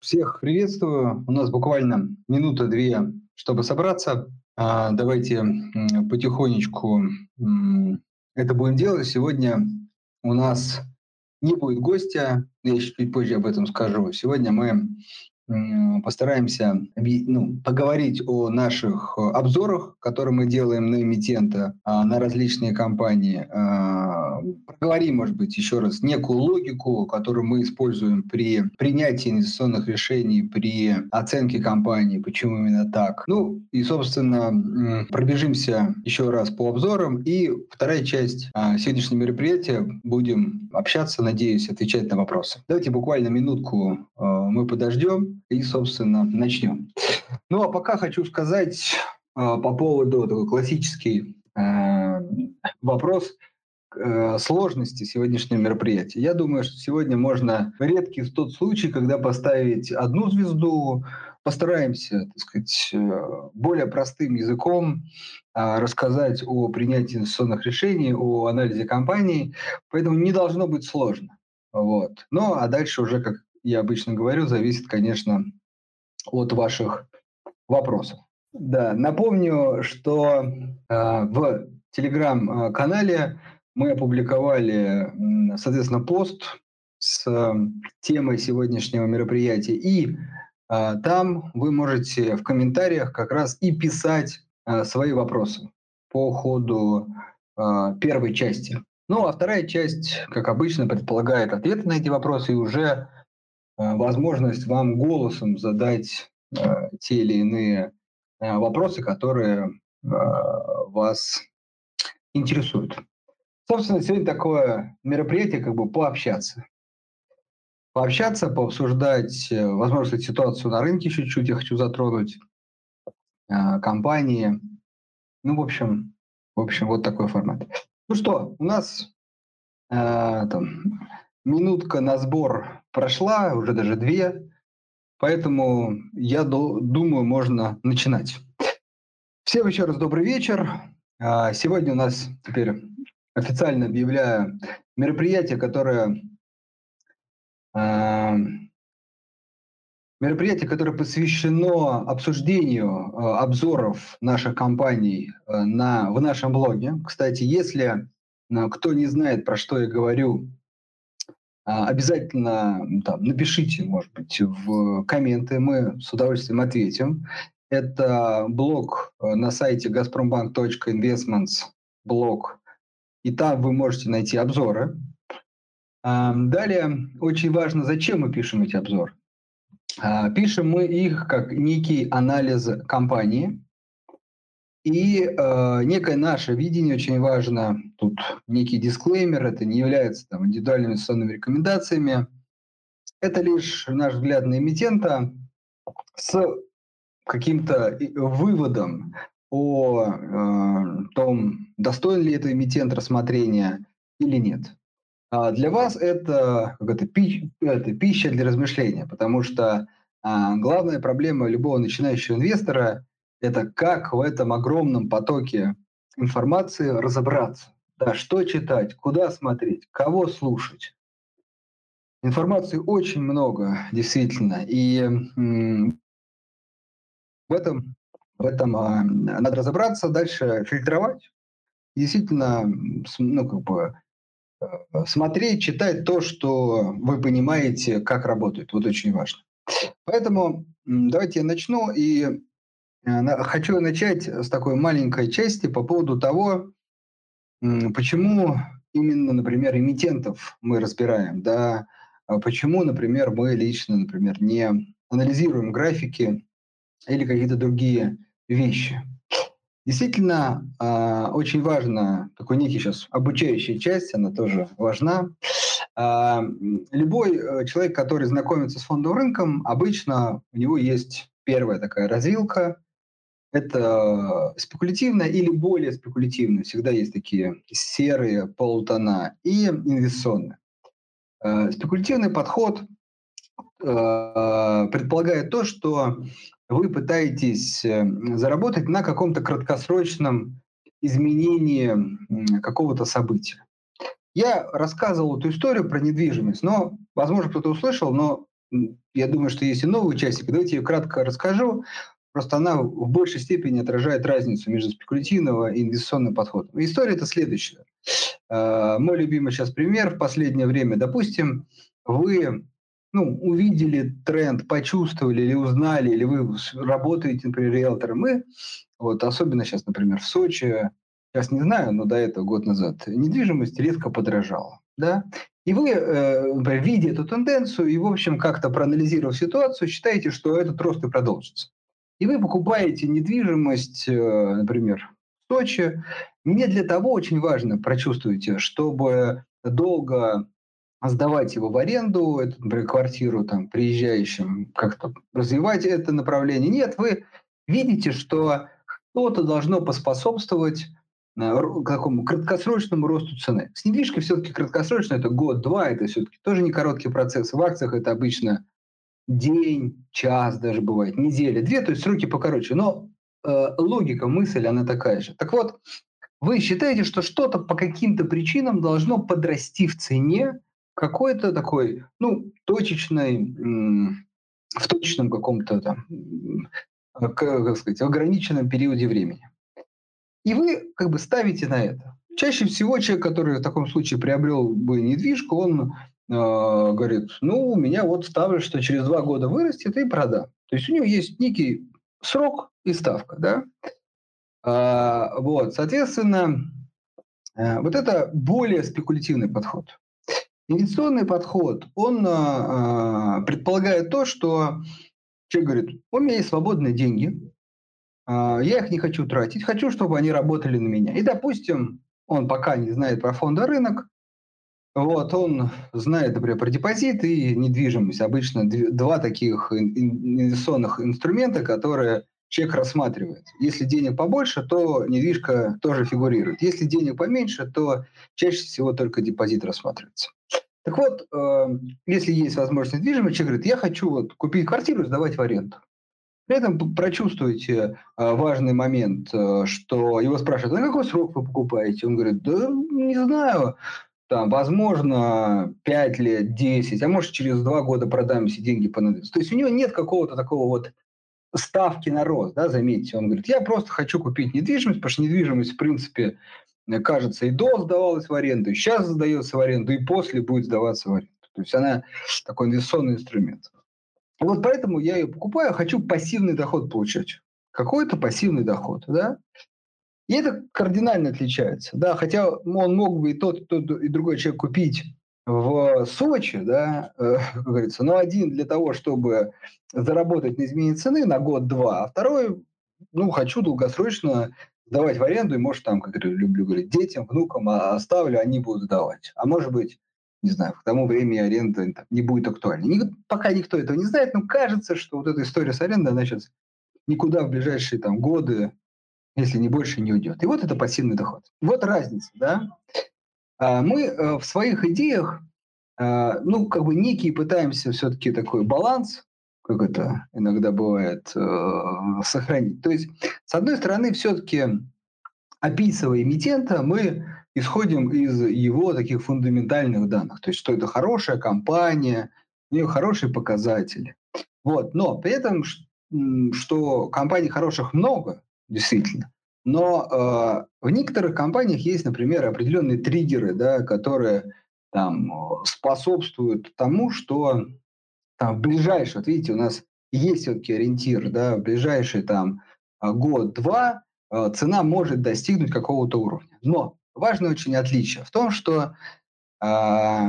Всех приветствую. У нас буквально минута-две, чтобы собраться. А, давайте потихонечку это будем делать. Сегодня у нас не будет гостя, я чуть позже об этом скажу. Сегодня мы постараемся ну, поговорить о наших э, обзорах, которые мы делаем на эмитента, а, на различные компании. А, проговорим, может быть, еще раз некую логику, которую мы используем при принятии инвестиционных решений, при оценке компании, почему именно так. Ну и, собственно, пробежимся еще раз по обзорам. И вторая часть а, сегодняшнего мероприятия будем общаться, надеюсь, отвечать на вопросы. Давайте буквально минутку мы подождем и, собственно, начнем. Ну, а пока хочу сказать э, по поводу такой классический э, вопрос э, сложности сегодняшнего мероприятия. Я думаю, что сегодня можно редкий тот случай, когда поставить одну звезду, постараемся, так сказать, э, более простым языком э, рассказать о принятии инвестиционных решений, о анализе компаний, поэтому не должно быть сложно. Вот. Ну, а дальше уже, как я обычно говорю, зависит, конечно, от ваших вопросов. Да, напомню, что э, в телеграм-канале мы опубликовали, соответственно, пост с э, темой сегодняшнего мероприятия. И э, там вы можете в комментариях как раз и писать э, свои вопросы по ходу э, первой части. Ну, а вторая часть, как обычно, предполагает ответы на эти вопросы и уже возможность вам голосом задать э, те или иные э, вопросы, которые вас интересуют. Собственно, сегодня такое мероприятие, как бы пообщаться. Пообщаться, пообсуждать, возможно, ситуацию на рынке чуть-чуть я хочу затронуть, компании. Ну, в общем, в общем, вот такой формат. Ну что, у нас э, там, минутка на сбор прошла, уже даже две, поэтому я думаю, можно начинать. Всем еще раз добрый вечер. А, сегодня у нас теперь официально объявляю мероприятие, которое а, мероприятие, которое посвящено обсуждению а, обзоров наших компаний на, в нашем блоге. Кстати, если кто не знает, про что я говорю, обязательно там, напишите, может быть, в комменты, мы с удовольствием ответим. Это блог э, на сайте gazprombank.investments, блог, и там вы можете найти обзоры. А, далее, очень важно, зачем мы пишем эти обзоры. А, пишем мы их как некий анализ компании, и э, некое наше видение очень важно. Тут некий дисклеймер, это не является там, индивидуальными инвестиционными рекомендациями. Это лишь наш взгляд на эмитента с каким-то выводом о э, том, достоин ли это эмитент рассмотрения или нет. А для вас это, как это, пища, это пища для размышления, потому что а, главная проблема любого начинающего инвестора это как в этом огромном потоке информации разобраться. Да, что читать, куда смотреть, кого слушать. Информации очень много, действительно. И в этом, в этом а, надо разобраться, дальше фильтровать. Действительно, ну, как бы, э, смотреть, читать то, что вы понимаете, как работает. Вот очень важно. Поэтому давайте я начну. И хочу начать с такой маленькой части по поводу того, почему именно, например, эмитентов мы разбираем, да, а почему, например, мы лично, например, не анализируем графики или какие-то другие вещи. Действительно, а, очень важно, такой некий сейчас обучающая часть, она тоже важна. А, любой э, человек, который знакомится с фондовым рынком, обычно у него есть первая такая развилка, это спекулятивно или более спекулятивно. Всегда есть такие серые полутона и инвестиционные. Э, спекулятивный подход э, предполагает то, что вы пытаетесь э, заработать на каком-то краткосрочном изменении какого-то события. Я рассказывал эту историю про недвижимость, но, возможно, кто-то услышал, но я думаю, что есть и новый участник. Давайте я кратко расскажу. Просто она в большей степени отражает разницу между спекулятивным и инвестиционным подходом. История это следующая. Э, мой любимый сейчас пример в последнее время. Допустим, вы ну, увидели тренд, почувствовали или узнали, или вы работаете, например, риэлтором. Мы, вот особенно сейчас, например, в Сочи, сейчас не знаю, но до этого, год назад, недвижимость резко подорожала. Да? И вы, э, видя эту тенденцию и, в общем, как-то проанализировав ситуацию, считаете, что этот рост и продолжится. И вы покупаете недвижимость, э, например, в Сочи, не для того очень важно, прочувствуйте, чтобы долго сдавать его в аренду, эту, например, квартиру там, приезжающим, как-то развивать это направление. Нет, вы видите, что что-то должно поспособствовать э, какому краткосрочному росту цены. С недвижкой все-таки краткосрочно это год-два, это все-таки тоже не короткий процесс. В акциях это обычно день, час даже бывает, неделя, две, то есть сроки покороче. Но э, логика, мысль, она такая же. Так вот, вы считаете, что что-то по каким-то причинам должно подрасти в цене какой-то такой, ну, точечной, в точечном каком-то там, как сказать, ограниченном периоде времени. И вы как бы ставите на это. Чаще всего человек, который в таком случае приобрел бы недвижку, он говорит, ну, у меня вот ставлю, что через два года вырастет и продам. То есть у него есть некий срок и ставка, да? А, вот, соответственно, э, вот это более спекулятивный подход. Инвестиционный подход, он э, предполагает то, что человек говорит, у меня есть свободные деньги, э, я их не хочу тратить, хочу, чтобы они работали на меня. И, допустим, он пока не знает про фондовый рынок, вот, он знает, например, про депозит и недвижимость. Обычно два таких инвестиционных инструмента, которые человек рассматривает. Если денег побольше, то недвижка тоже фигурирует. Если денег поменьше, то чаще всего только депозит рассматривается. Так вот, э, если есть возможность недвижимости, человек говорит, я хочу вот купить квартиру и сдавать в аренду. При этом прочувствуйте э, важный момент, э, что его спрашивают, на какой срок вы покупаете? Он говорит, да не знаю, там, возможно, 5 лет, 10, а может, через 2 года продам, если деньги понадобятся. То есть у него нет какого-то такого вот ставки на рост, да, заметьте. Он говорит, я просто хочу купить недвижимость, потому что недвижимость, в принципе, кажется, и до сдавалась в аренду, и сейчас сдается в аренду, и после будет сдаваться в аренду. То есть она такой инвестиционный инструмент. Вот поэтому я ее покупаю, хочу пассивный доход получать. Какой-то пассивный доход, да? И это кардинально отличается, да, хотя он мог бы и тот, и тот, и другой человек купить в Сочи, да, э, как говорится, но один для того, чтобы заработать на изменение цены на год-два, а второй, ну, хочу долгосрочно сдавать в аренду, и, может, там, как я люблю говорить, детям, внукам а, оставлю, они будут сдавать. А может быть, не знаю, к тому времени аренда не будет актуальна. Ни, пока никто этого не знает, но кажется, что вот эта история с арендой, она сейчас никуда в ближайшие там, годы, если не больше, не уйдет. И вот это пассивный доход. Вот разница, да. А мы э, в своих идеях, э, ну, как бы некий пытаемся все-таки такой баланс, как это иногда бывает, э, сохранить. То есть, с одной стороны, все-таки описывая эмитента, мы исходим из его таких фундаментальных данных. То есть, что это хорошая компания, у нее хорошие показатели. Вот. Но при этом, что компаний хороших много, действительно, но э, в некоторых компаниях есть, например, определенные триггеры, да, которые там способствуют тому, что там в ближайший, вот видите, у нас есть все-таки ориентир, да, в ближайший там год-два э, цена может достигнуть какого-то уровня. Но важное очень отличие в том, что э, э,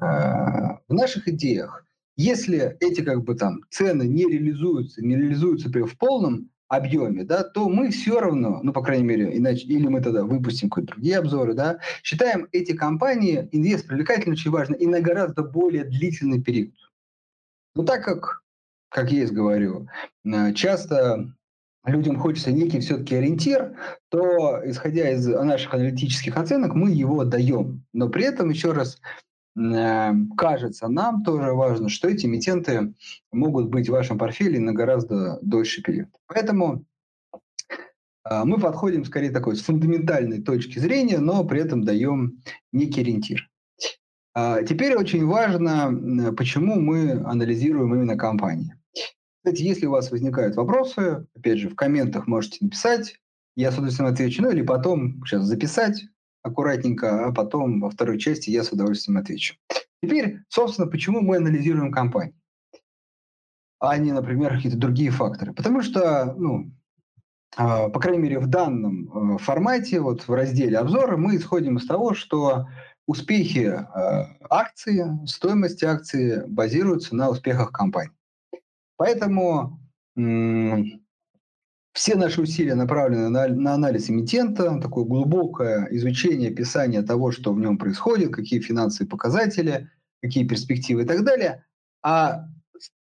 в наших идеях, если эти как бы там цены не реализуются, не реализуются в полном объеме, да, то мы все равно, ну, по крайней мере, иначе, или мы тогда выпустим какие-то другие обзоры, да, считаем эти компании, инвест привлекательным очень важно и на гораздо более длительный период. Но так как, как я есть говорю, э, часто людям хочется некий все-таки ориентир, то, исходя из наших аналитических оценок, мы его даем. Но при этом, еще раз, кажется нам тоже важно, что эти эмитенты могут быть в вашем портфеле на гораздо дольший период. Поэтому э, мы подходим скорее такой с фундаментальной точки зрения, но при этом даем некий ориентир. А, теперь очень важно, почему мы анализируем именно компании. Кстати, если у вас возникают вопросы, опять же, в комментах можете написать, я с удовольствием отвечу, ну или потом сейчас записать аккуратненько, а потом во второй части я с удовольствием отвечу. Теперь, собственно, почему мы анализируем компании, а не, например, какие-то другие факторы. Потому что, ну, а, по крайней мере, в данном э, формате, вот в разделе обзора, мы исходим из того, что успехи э, акции, стоимость акции базируются на успехах компании. Поэтому все наши усилия направлены на, на анализ эмитента, такое глубокое изучение, описание того, что в нем происходит, какие финансовые показатели, какие перспективы и так далее. А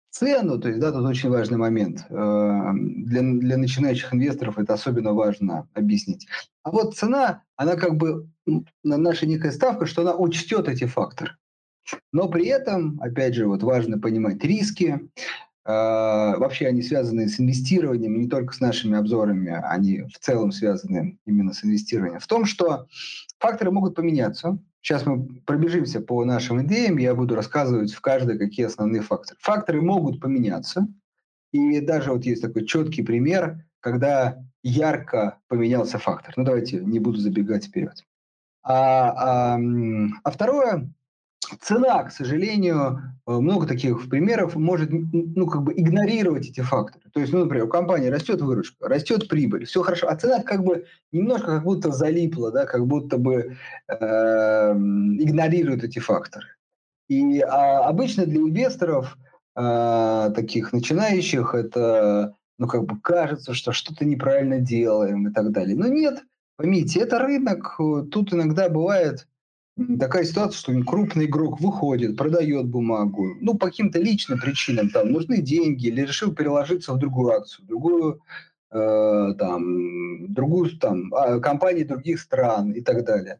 цену, то есть, да, тут очень важный момент, э, для, для начинающих инвесторов это особенно важно объяснить. А вот цена, она как бы, наша некая ставка, что она учтет эти факторы. Но при этом, опять же, вот важно понимать риски, вообще они связаны с инвестированием, не только с нашими обзорами, они в целом связаны именно с инвестированием. В том, что факторы могут поменяться. Сейчас мы пробежимся по нашим идеям, я буду рассказывать в каждой, какие основные факторы. Факторы могут поменяться, и даже вот есть такой четкий пример, когда ярко поменялся фактор. Ну давайте не буду забегать вперед. А, а, а второе, цена, к сожалению, э, много таких примеров может ну, как бы игнорировать эти факторы. То есть, ну, например, у компании растет выручка, растет прибыль, все хорошо, а цена как бы немножко как будто залипла, да, как будто бы э, игнорирует эти факторы. И а, обычно для инвесторов э, таких начинающих это ну, как бы кажется, что что-то неправильно делаем и так далее. Но нет, поймите, это рынок, э, тут иногда бывает такая ситуация, что крупный игрок выходит, продает бумагу, ну, по каким-то личным причинам, там, нужны деньги, или решил переложиться в другую акцию, другую, э, там, другую, там, а, компании других стран и так далее.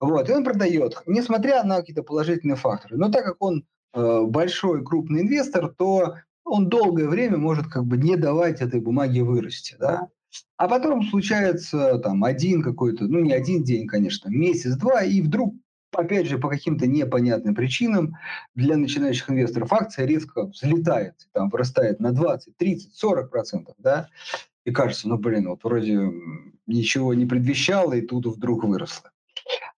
Вот, и он продает, несмотря на какие-то положительные факторы. Но так как он э, большой, крупный инвестор, то он долгое время может как бы не давать этой бумаге вырасти, да. А потом случается там один какой-то, ну не один день, конечно, месяц-два, и вдруг опять же, по каким-то непонятным причинам для начинающих инвесторов акция резко взлетает, там вырастает на 20, 30, 40 процентов, да, и кажется, ну, блин, вот вроде ничего не предвещало, и тут вдруг выросло.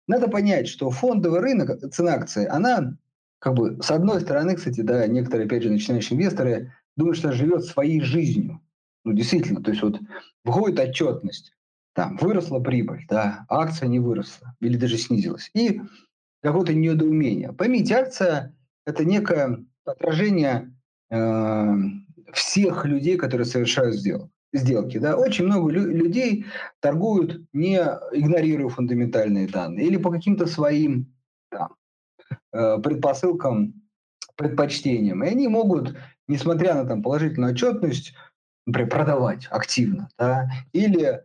Надо понять, что фондовый рынок, цена акции, она как бы, с одной стороны, кстати, да, некоторые, опять же, начинающие инвесторы думают, что живет своей жизнью. Ну, действительно, то есть вот выходит отчетность, там, выросла прибыль, да, акция не выросла или даже снизилась. И какое-то недоумение. Поймите, акция – это некое отражение э, всех людей, которые совершают сделки. сделки да? Очень много лю- людей торгуют, не игнорируя фундаментальные данные или по каким-то своим там, э, предпосылкам, предпочтениям. И они могут, несмотря на там, положительную отчетность, например, продавать активно. Да? Или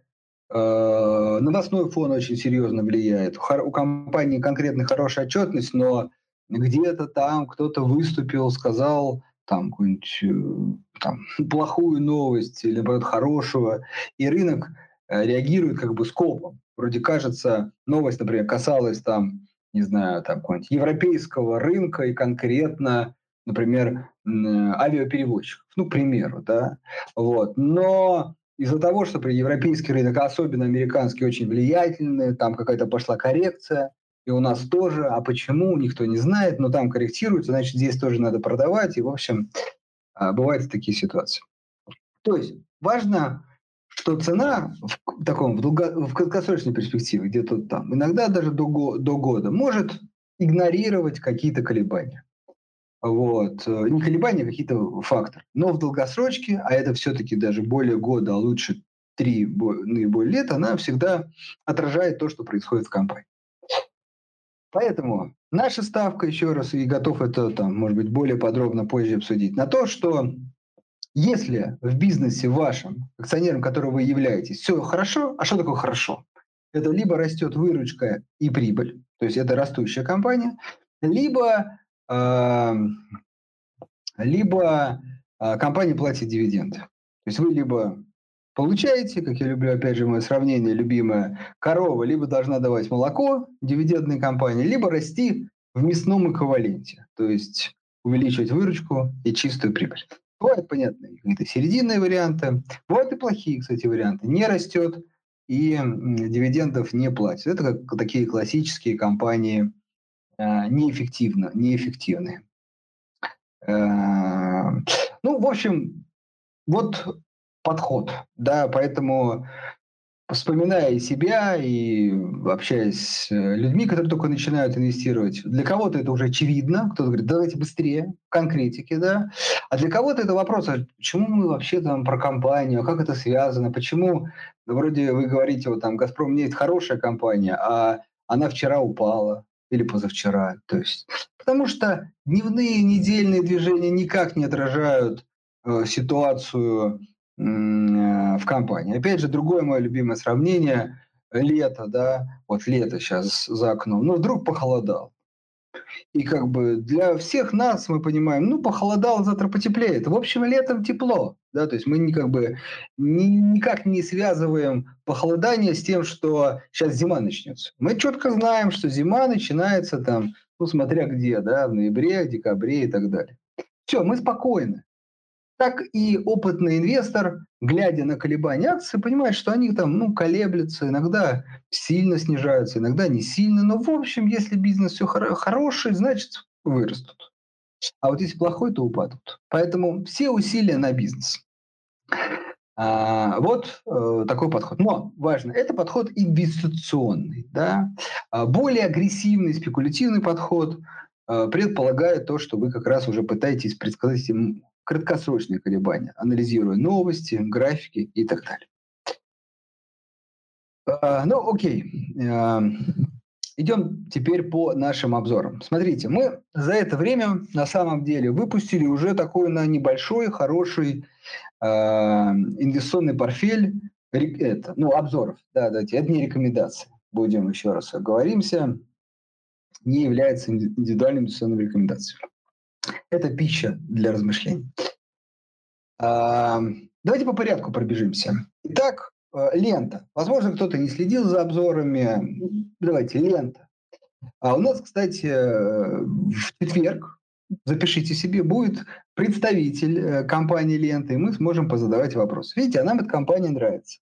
новостной фон очень серьезно влияет. У компании конкретно хорошая отчетность, но где-то там кто-то выступил, сказал там какую-нибудь э, там, плохую новость или наоборот хорошего, и рынок э, реагирует как бы скопом. Вроде кажется, новость, например, касалась там, не знаю, там какого-нибудь европейского рынка и конкретно, например, авиаперевозчиков, ну, к примеру, да, вот. Но из-за того, что при европейский рынок, особенно американский, очень влиятельный, там какая-то пошла коррекция, и у нас тоже, а почему, никто не знает, но там корректируется, значит, здесь тоже надо продавать, и, в общем, а, бывают такие ситуации. То есть важно, что цена в таком в, долго, в краткосрочной перспективе, где-то там, иногда даже до, до года, может игнорировать какие-то колебания. Вот. Э, не колебания, а какие-то факторы. Но в долгосрочке, а это все-таки даже более года, а лучше три наиболее лет, она всегда отражает то, что происходит в компании. Поэтому наша ставка, еще раз, и готов это, там, может быть, более подробно позже обсудить, на то, что если в бизнесе вашем, акционером которого вы являетесь, все хорошо, а что такое хорошо? Это либо растет выручка и прибыль, то есть это растущая компания, либо либо а, компания платит дивиденды. То есть вы либо получаете, как я люблю, опять же, мое сравнение любимое, корова либо должна давать молоко дивидендной компании, либо расти в мясном эквиваленте, то есть увеличивать выручку и чистую прибыль. Бывают, понятно, какие-то серединные варианты, бывают и плохие, кстати, варианты. Не растет и дивидендов не платит. Это как такие классические компании э, неэффективно, неэффективные. Э, ну, в общем, вот подход, да, поэтому вспоминая себя и общаясь с э, людьми, которые только начинают инвестировать, для кого-то это уже очевидно, кто-то говорит, давайте быстрее, конкретики, да, а для кого-то это вопрос, а почему мы вообще там про компанию, а как это связано, почему, вроде вы говорите, вот там, «Газпром» не есть хорошая компания, а она вчера упала или позавчера, то есть, потому что дневные, недельные движения никак не отражают э, ситуацию Э, в компании. Опять же, другое мое любимое сравнение – лето, да, вот лето сейчас за окном, ну, вдруг похолодал. И как бы для всех нас мы понимаем, ну, похолодало, завтра потеплеет. В общем, летом тепло, да, то есть мы не, как бы ни, никак не связываем похолодание с тем, что сейчас зима начнется. Мы четко знаем, что зима начинается там, ну, смотря где, да, в ноябре, декабре и так далее. Все, мы спокойны так и опытный инвестор, глядя на колебания акций, понимает, что они там ну, колеблются, иногда сильно снижаются, иногда не сильно. Но в общем, если бизнес все хор- хороший, значит вырастут. А вот если плохой, то упадут. Поэтому все усилия на бизнес. А, вот э, такой подход. Но важно, это подход инвестиционный. Да? А более агрессивный, спекулятивный подход э, предполагает то, что вы как раз уже пытаетесь предсказать краткосрочные колебания, анализируя новости, графики и так далее. А, ну, окей. А, идем теперь по нашим обзорам. Смотрите, мы за это время на самом деле выпустили уже такой на небольшой, хороший э, инвестиционный портфель это, ну, обзоров. Да, да, это не рекомендации. Будем еще раз оговоримся. Не является индивидуальной инвестиционной рекомендацией. Это пища для размышлений. Давайте по порядку пробежимся. Итак, э, лента. Возможно, кто-то не следил за обзорами. Давайте, лента. А у нас, кстати, э, в четверг, запишите себе, будет представитель э, компании «Лента», и мы сможем позадавать вопрос. Видите, а нам эта компания нравится.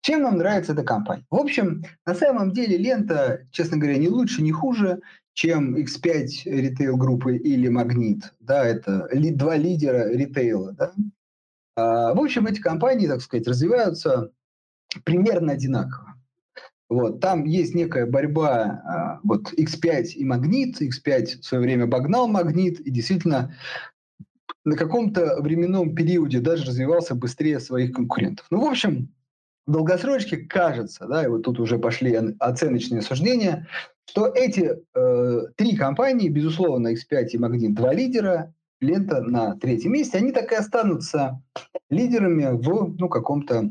Чем нам нравится эта компания? В общем, на самом деле лента, честно говоря, не лучше, не хуже, чем X5 ритейл-группы или Магнит. Да, это два лидера ритейла. Да? А, в общем, эти компании, так сказать, развиваются примерно одинаково. Вот, там есть некая борьба, а, вот X5 и Магнит, X5 в свое время обогнал Магнит, и действительно на каком-то временном периоде даже развивался быстрее своих конкурентов. Ну, в общем, в долгосрочке кажется, да, и вот тут уже пошли оценочные суждения, что эти э, три компании, безусловно, X5 и Магнит, два лидера, лента на третьем месте, они так и останутся лидерами в ну, каком-то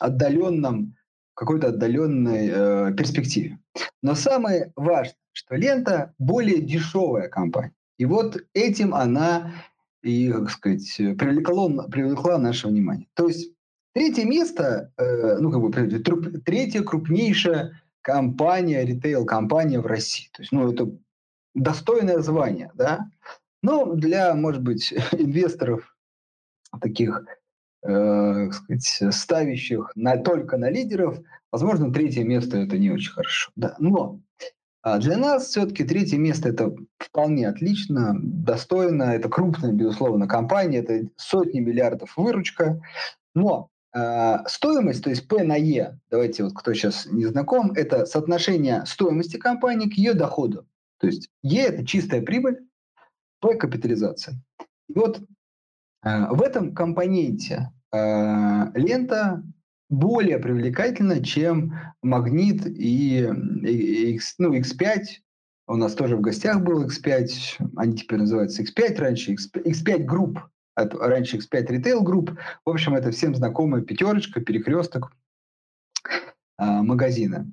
отдаленном, какой-то отдаленной э, перспективе. Но самое важное, что лента более дешевая компания. И вот этим она и, как сказать, привлекла, привлекла наше внимание. То есть третье место, э, ну, как бы, третья крупнейшая компания, ритейл-компания в России. То есть, ну, это достойное звание, да. Ну, для, может быть, инвесторов таких, э, сказать, ставящих на, только на лидеров, возможно, третье место это не очень хорошо. Да. Но а для нас все-таки третье место это вполне отлично, достойно, это крупная, безусловно, компания, это сотни миллиардов выручка. Но стоимость, то есть P на E, давайте вот кто сейчас не знаком, это соотношение стоимости компании к ее доходу. То есть E это чистая прибыль, P – капитализация. И вот э, в этом компоненте э, лента более привлекательна, чем магнит и, X, ну, X5. У нас тоже в гостях был X5, они теперь называются X5, раньше X5, X5 Group, раньше X5 Retail Group. В общем, это всем знакомая пятерочка, перекресток э, магазина.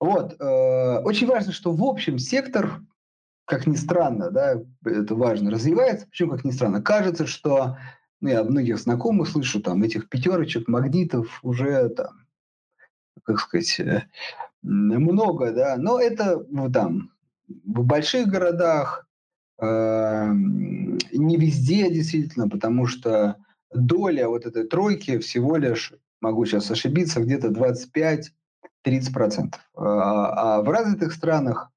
Вот. Э, очень важно, что в общем сектор как ни странно, да, это важно, развивается. Почему, как ни странно, кажется, что ну, я от многих знакомых слышу, там, этих пятерочек, магнитов уже там, как сказать, э, много, да, но это, ну, там, в больших городах, не везде действительно, потому что доля вот этой тройки всего лишь, могу сейчас ошибиться, где-то 25-30%. А, а в развитых странах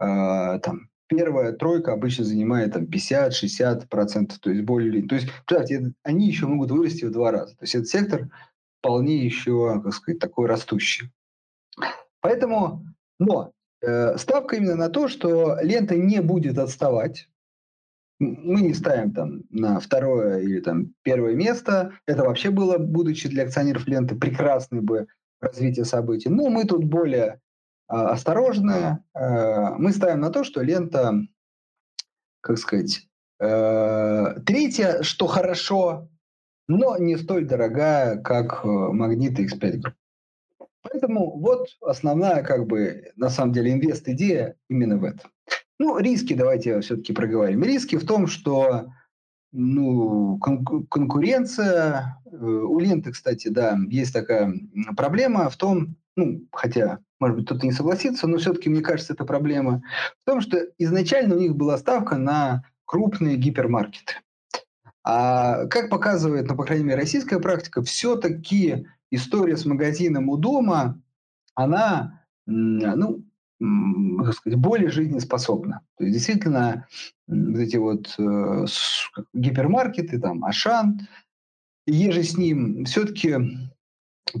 э, там первая тройка обычно занимает там 50-60%, то есть более... То есть, представьте, они еще могут вырасти в два раза. То есть этот сектор вполне еще, как сказать, такой растущий. Поэтому, но ставка именно на то, что лента не будет отставать. Мы не ставим там на второе или там первое место. Это вообще было, будучи для акционеров ленты, прекрасное бы развитие событий. Но мы тут более э, осторожные. Э, мы ставим на то, что лента, как сказать, э, третье, что хорошо, но не столь дорогая, как э, Магнит X5 Group. Поэтому вот основная, как бы, на самом деле, инвест-идея именно в этом. Ну, риски давайте все-таки проговорим. Риски в том, что ну, кон- конкуренция, э, у ленты, кстати, да, есть такая проблема в том, ну, хотя, может быть, кто-то не согласится, но все-таки, мне кажется, это проблема в том, что изначально у них была ставка на крупные гипермаркеты. А как показывает, ну, по крайней мере, российская практика, все-таки история с магазином у дома, она, ну, как сказать, более жизнеспособна. То есть действительно вот эти вот э, гипермаркеты, там, Ашан, еже с ним, все-таки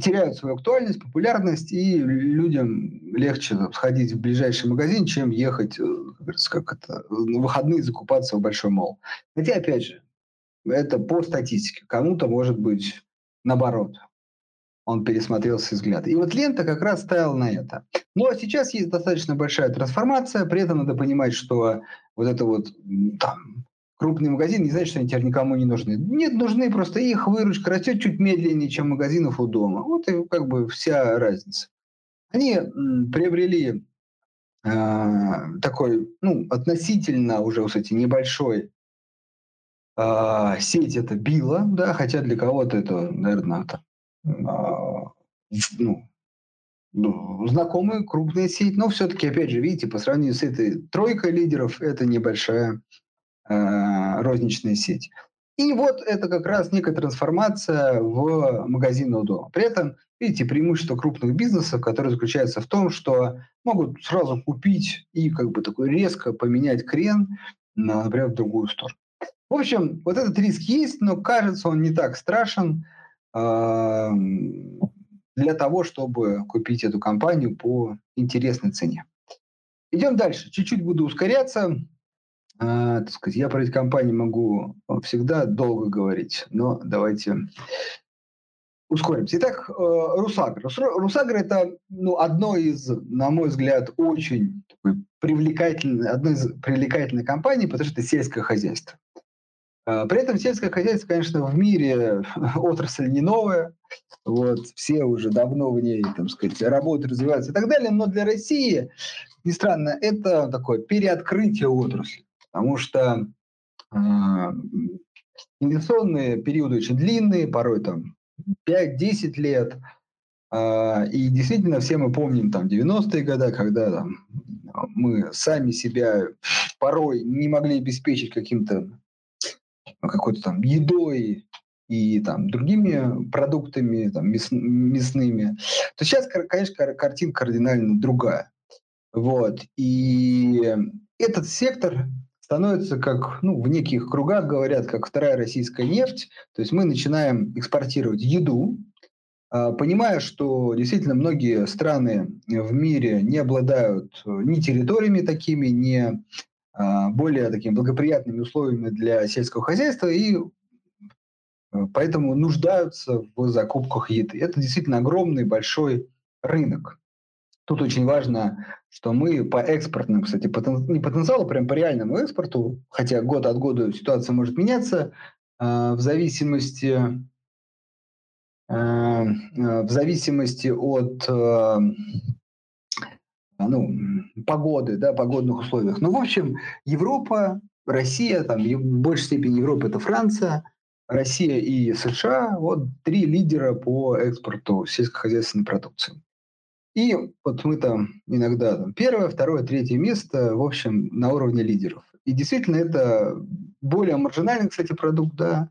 теряют свою актуальность, популярность, и людям легче сходить в ближайший магазин, чем ехать э, как это, на выходные закупаться в большой мол. Хотя, опять же, это по статистике. Кому-то, может быть, наоборот. Он пересмотрел свой взгляд. И вот лента как раз ставила на это. Но сейчас есть достаточно большая трансформация. При этом надо понимать, что вот это вот там, крупный магазин не значит, что они теперь никому не нужны. Нет, нужны, просто их выручка растет чуть медленнее, чем магазинов у дома. Вот и как бы вся разница. Они приобрели э, такой, ну, относительно уже, кстати, небольшой а, сеть это била, да, хотя для кого-то это, наверное, а, ну, ну, знакомая крупная сеть, но все-таки, опять же, видите, по сравнению с этой тройкой лидеров, это небольшая э, розничная сеть. И вот это как раз некая трансформация в магазин дома. При этом, видите, преимущество крупных бизнесов, которое заключается в том, что могут сразу купить и как бы такой резко поменять крен, на, например, в другую сторону. В общем, вот этот риск есть, но кажется, он не так страшен для того, чтобы купить эту компанию по интересной цене. Идем дальше. Чуть-чуть буду ускоряться. Э, так сказать, я про эти компании могу всегда долго говорить, но давайте ускоримся. Итак, э, Русагр. Русагр – это ну, одно из, на мой взгляд, очень привлекательной, одной из привлекательных компаний, потому что это сельское хозяйство. А, при этом сельское хозяйство, конечно, в мире отрасль не новая, вот, все уже давно в ней, там сказать, работают, развиваются и так далее, но для России, не странно, это такое переоткрытие отрасли, потому что э, инвестиционные периоды очень длинные, порой там 5-10 лет, э, и действительно все мы помним там 90-е годы, когда там, мы сами себя порой не могли обеспечить каким-то какой-то там едой и там другими продуктами там, мяс, мясными, то сейчас, конечно, картинка кардинально другая. Вот. И этот сектор становится как, ну, в неких кругах говорят, как вторая российская нефть. То есть мы начинаем экспортировать еду, а, понимая, что действительно многие страны в мире не обладают ни территориями такими, ни более такими благоприятными условиями для сельского хозяйства и э, поэтому нуждаются в закупках еды. Это действительно огромный большой рынок. Тут очень важно, что мы по экспортным, кстати, потен... не потенциалу, прям по реальному экспорту, хотя год от года ситуация может меняться, э, в зависимости э, в зависимости от ну, погоды, да, погодных условиях. Ну, в общем, Европа, Россия, там, в большей степени Европа – это Франция, Россия и США – вот три лидера по экспорту сельскохозяйственной продукции. И вот мы там иногда там, первое, второе, третье место, в общем, на уровне лидеров. И действительно это более маржинальный, кстати, продукт, да,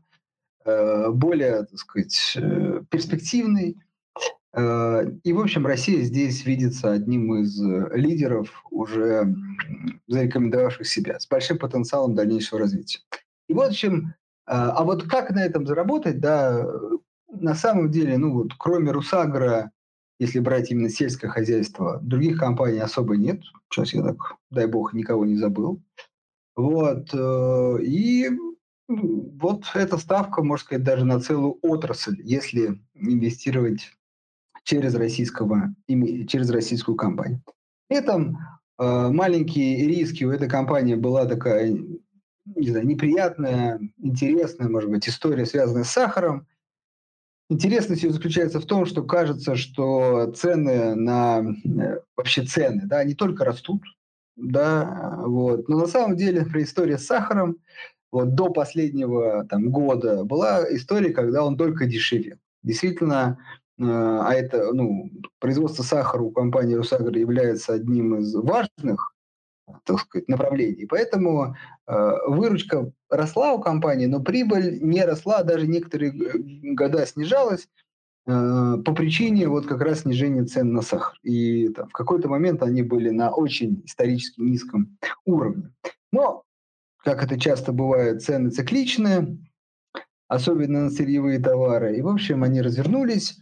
э, более, так сказать, э, перспективный. Э, и, в общем, Россия здесь видится одним из лидеров, уже зарекомендовавших себя, с большим потенциалом дальнейшего развития. И в общем, а вот как на этом заработать, да, на самом деле, ну вот, кроме Русагра, если брать именно сельское хозяйство, других компаний особо нет. Сейчас я так, дай бог, никого не забыл. Вот. Э, и вот эта ставка, можно сказать, даже на целую отрасль, если инвестировать через, российского, через российскую компанию. При этом э, маленькие риски у этой компании была такая не знаю, неприятная, интересная, может быть, история, связанная с сахаром. Интересность ее заключается в том, что кажется, что цены на э, вообще цены, да, не только растут, да, вот, но на самом деле при истории с сахаром вот до последнего там года была история, когда он только дешевел. Действительно, а это, ну, производство сахара у компании «Русагра» является одним из важных так сказать, направлений. Поэтому э, выручка росла у компании, но прибыль не росла, даже некоторые года снижалась э, по причине вот как раз снижения цен на сахар. И там, в какой-то момент они были на очень исторически низком уровне. Но, как это часто бывает, цены цикличные, особенно на сырьевые товары. И, в общем, они развернулись,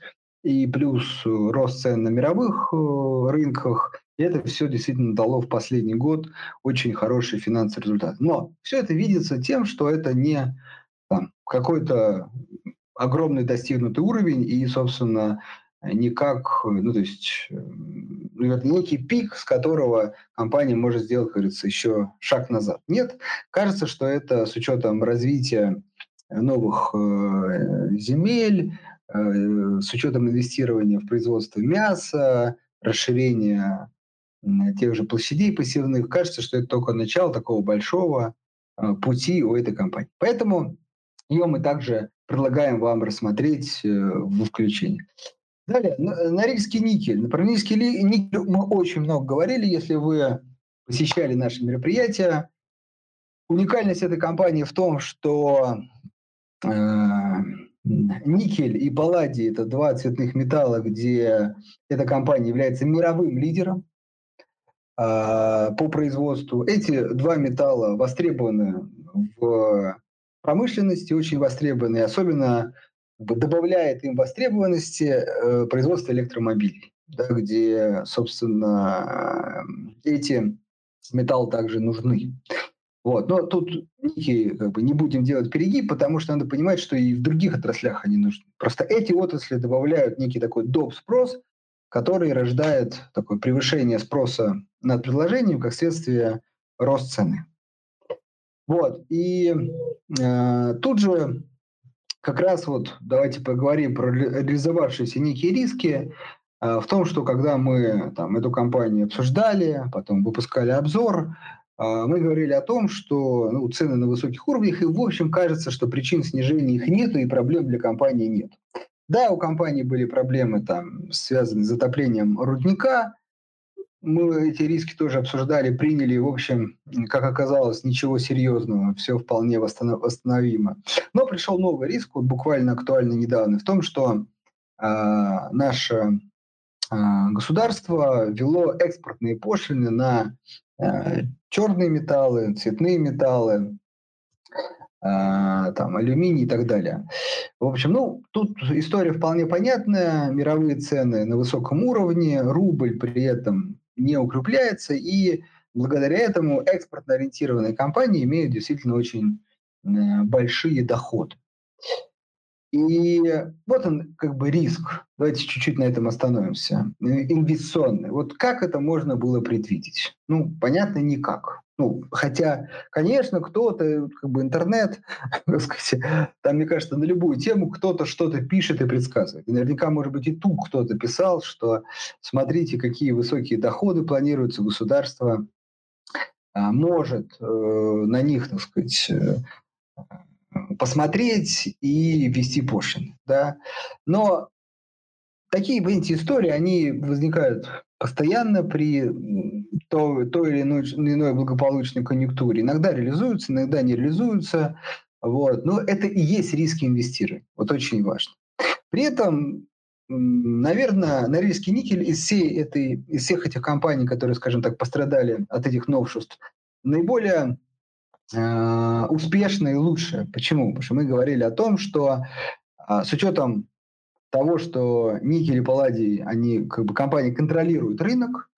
и плюс рост цен на мировых э, рынках, и это все действительно дало в последний год очень хороший финансовый результат. Но все это видится тем, что это не какой-то огромный достигнутый уровень и, собственно, не как, ну, то есть, некий пик, с которого компания может сделать, говорится, еще шаг назад. Нет, кажется, что это с учетом развития новых э, земель, э, с учетом инвестирования в производство мяса, расширения тех же площадей посевных, кажется, что это только начало такого большого э, пути у этой компании. Поэтому ее мы также предлагаем вам рассмотреть э, в включении. Далее, Норильский никель. Про Норильский никель мы очень много говорили, если вы посещали наши мероприятия. Уникальность этой компании в том, что э, никель и палладий – это два цветных металла, где эта компания является мировым лидером. А, по производству. Эти два металла востребованы в промышленности, очень востребованы, особенно добавляет им востребованности э, производство электромобилей, да, где, собственно, эти металлы также нужны. Вот. Но тут некий, как бы, не будем делать перегиб, потому что надо понимать, что и в других отраслях они нужны. Просто эти отрасли добавляют некий такой доп. спрос, который рождает такое превышение спроса над предложением как следствие рост цены. Вот. И э, тут же как раз вот давайте поговорим про реализовавшиеся некие риски э, в том, что когда мы там, эту компанию обсуждали, потом выпускали обзор, мы говорили о том, что ну, цены на высоких уровнях, и в общем кажется, что причин снижения их нет и проблем для компании нет. Да, у компании были проблемы, там, связанные с затоплением рудника. Мы эти риски тоже обсуждали, приняли. В общем, как оказалось, ничего серьезного, все вполне восстановимо. Но пришел новый риск, вот буквально актуальный недавно, в том, что э, наше э, государство вело экспортные пошлины на черные металлы, цветные металлы, а, там, алюминий и так далее. В общем, ну, тут история вполне понятная. Мировые цены на высоком уровне, рубль при этом не укрепляется, и благодаря этому экспортно ориентированные компании имеют действительно очень э, большие доходы. И вот он как бы риск. Давайте чуть-чуть на этом остановимся. Инвестиционный. Вот как это можно было предвидеть? Ну, понятно, никак. Ну, хотя, конечно, кто-то, как бы интернет, так сказать, там, мне кажется, на любую тему кто-то что-то пишет и предсказывает. И наверняка, может быть, и тут кто-то писал, что смотрите, какие высокие доходы планируются государство, а, может э, на них, так сказать, э, посмотреть и ввести пошлины. Да? Но такие, истории, они возникают постоянно при той, той или иной, иной благополучной конъюнктуре. Иногда реализуются, иногда не реализуются. Вот. Но это и есть риски инвестирования. Вот очень важно. При этом, наверное, Норильский никель из, всей этой, из всех этих компаний, которые, скажем так, пострадали от этих новшеств, наиболее э, успешная и лучшая. Почему? Потому что мы говорили о том, что э, с учетом того, что никель и палладий, они как бы компании контролируют рынок,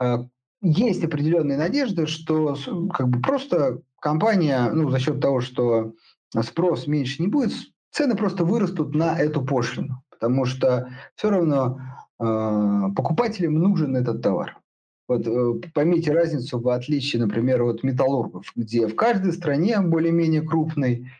э, есть определенные надежды, что как бы просто компания, ну, за счет того, что спрос меньше не будет, цены просто вырастут на эту пошлину, потому что все равно э, покупателям нужен этот товар. Вот э, поймите разницу в отличие, например, от металлургов, где в каждой стране более-менее крупной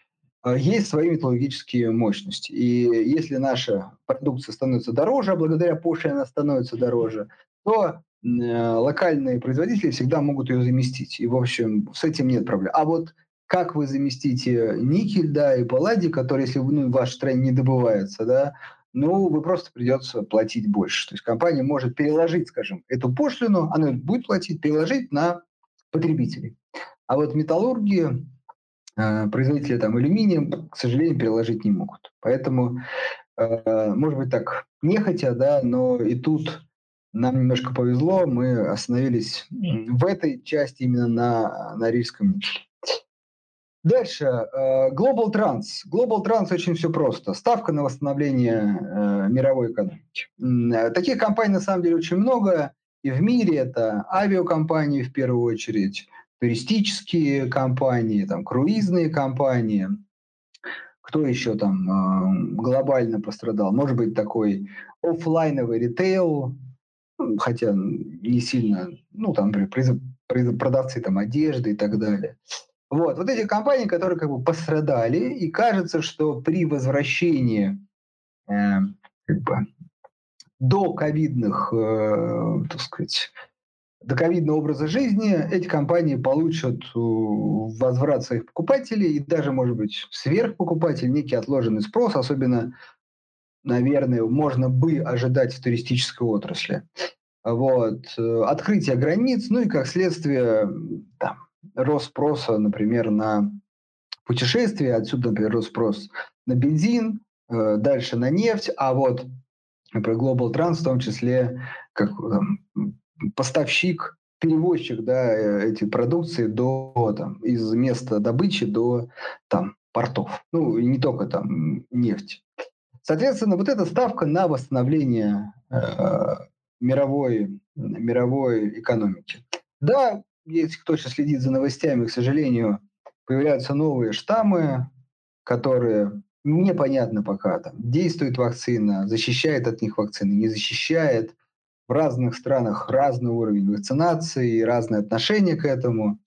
э, есть свои металлургические мощности. И если наша продукция становится дороже, а благодаря пошлине она становится дороже, то э, локальные производители всегда могут ее заместить. И, в общем, с этим нет проблем. А вот как вы заместите никель, да, и палладий, который, если ну, в вашей стране не добывается, да, ну, вы просто придется платить больше. То есть компания может переложить, скажем, эту пошлину, она будет платить, переложить на потребителей. А вот металлурги, э, производители там алюминия, к сожалению, переложить не могут. Поэтому, э, может быть, так нехотя, да, но и тут нам немножко повезло, мы остановились в этой части именно на, на Рижском никеле. Дальше. Э, Global Trans. Global Trans очень все просто. Ставка на восстановление э, мировой экономики. Э, таких компаний на самом деле очень много. И в мире это авиакомпании в первую очередь, туристические компании, там, круизные компании. Кто еще там глобально пострадал? Может быть, такой офлайновый ритейл, ну, хотя не сильно, ну, там, продавцы там, одежды и так далее. Вот, вот эти компании, которые как бы пострадали, и кажется, что при возвращении э, как бы, до ковидных, э, так сказать, до ковидного образа жизни эти компании получат э, возврат своих покупателей и даже, может быть, сверхпокупатель, некий отложенный спрос, особенно, наверное, можно бы ожидать в туристической отрасли. Вот. Э, открытие границ, ну и как следствие там, рост спроса, например, на путешествия, отсюда, например, рост спрос на бензин, э, дальше на нефть, а вот, например, Global Trans в том числе как там, поставщик, перевозчик да, э, эти продукции до, там, из места добычи до там, портов. Ну, и не только там нефть. Соответственно, вот эта ставка на восстановление э, мировой, мировой экономики. Да, если кто сейчас следит за новостями, к сожалению, появляются новые штаммы, которые непонятно пока, там, действует вакцина, защищает от них вакцина, не защищает. В разных странах разный уровень вакцинации, разное отношение к этому.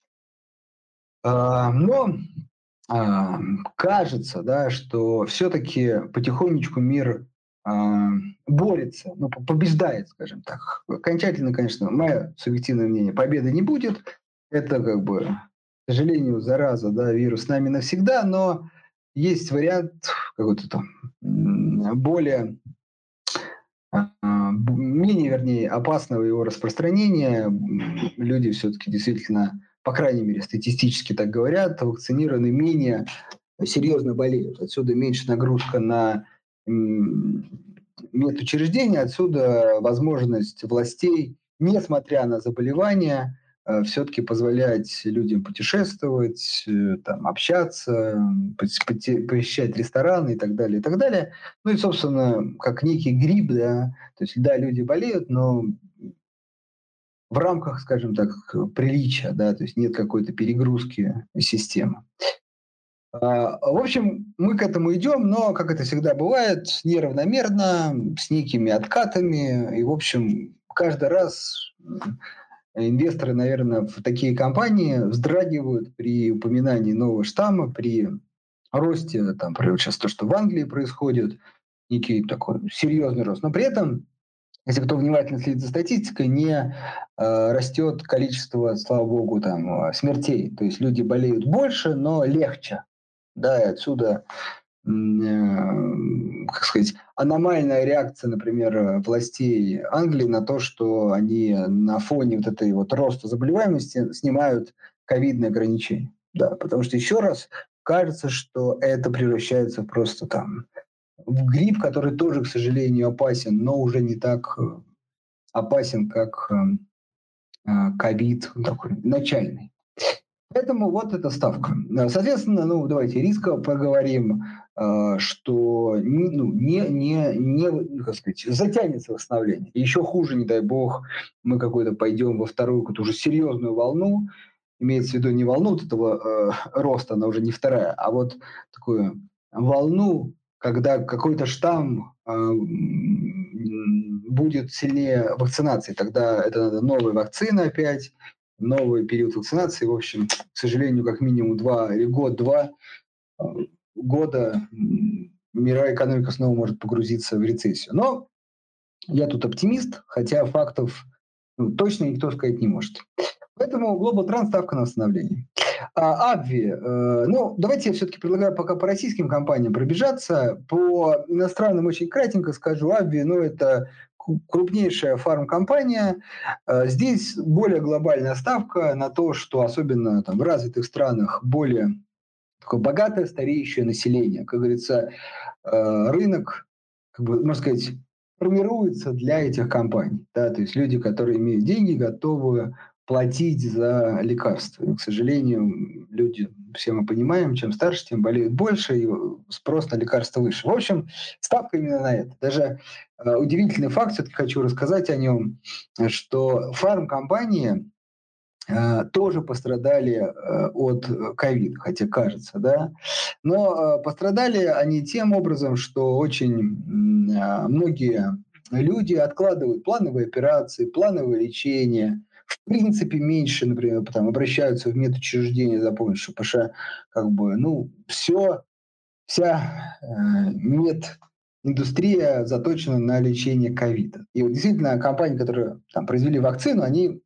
А, но а, кажется, да, что все-таки потихонечку мир борется, ну, побеждает, скажем так. Окончательно, конечно, мое субъективное мнение, победы не будет. Это как бы, к сожалению, зараза, да, вирус с нами навсегда, но есть вариант какой-то там более а, менее, вернее, опасного его распространения. Люди все-таки действительно, по крайней мере, статистически так говорят, вакцинированы менее серьезно болеют. Отсюда меньше нагрузка на медучреждения, отсюда возможность властей, несмотря на заболевания, э, все-таки позволять людям путешествовать, э, там, общаться, посещать рестораны и так далее, и так далее. Ну и, собственно, как некий грипп, да, то есть, да, люди болеют, но в рамках, скажем так, приличия, да, то есть нет какой-то перегрузки системы. А, в общем, мы к этому идем, но, как это всегда бывает, неравномерно, с некими откатами. И, в общем, каждый раз инвесторы, наверное, в такие компании вздрагивают при упоминании нового штамма, при росте, там, например, сейчас то, что в Англии происходит, некий такой серьезный рост. Но при этом, если кто внимательно следит за статистикой, не э, растет количество, слава богу, там, смертей. То есть люди болеют больше, но легче да, и отсюда, э, как сказать, аномальная реакция, например, властей Англии на то, что они на фоне вот этой вот роста заболеваемости снимают ковидные ограничения. Да, потому что еще раз кажется, что это превращается просто там в грипп, который тоже, к сожалению, опасен, но уже не так э, опасен, как э, ковид такой начальный. Поэтому вот эта ставка. Соответственно, ну давайте риска поговорим, э, что ну, не, не, не, как сказать, затянется восстановление. Еще хуже, не дай бог, мы какой-то пойдем во вторую какую-то уже серьезную волну, имеется в виду не волну вот этого э, роста, она уже не вторая, а вот такую волну, когда какой-то штамм э, будет сильнее вакцинации, тогда это надо новые вакцины опять, новый период вакцинации. В общем, к сожалению, как минимум два или год-два э, года мировая экономика снова может погрузиться в рецессию. Но я тут оптимист, хотя фактов ну, точно никто сказать не может. Поэтому Global Trans ставка на восстановление. А, Абви, э, ну, давайте я все-таки предлагаю пока по российским компаниям пробежаться. По иностранным очень кратенько скажу. Абви, ну, это крупнейшая фармкомпания. Э, здесь более глобальная ставка на то, что особенно там, в развитых странах более такое богатое стареющее население. Как говорится, э, рынок, как бы, можно сказать, формируется для этих компаний. Да? То есть люди, которые имеют деньги, готовы платить за лекарства. И, к сожалению, люди, все мы понимаем, чем старше, тем болеют больше, и спрос на лекарства выше. В общем, ставка именно на это. Даже удивительный факт, все-таки хочу рассказать о нем, что фармкомпании э, тоже пострадали э, от ковида, хотя кажется, да. Но э, пострадали они тем образом, что очень э, многие люди откладывают плановые операции, плановое лечение – в принципе меньше, например, там, обращаются в медучреждения за помощью, потому что как бы, ну, все, вся э, мединдустрия заточена на лечение ковида. И вот действительно компании, которые там произвели вакцину, они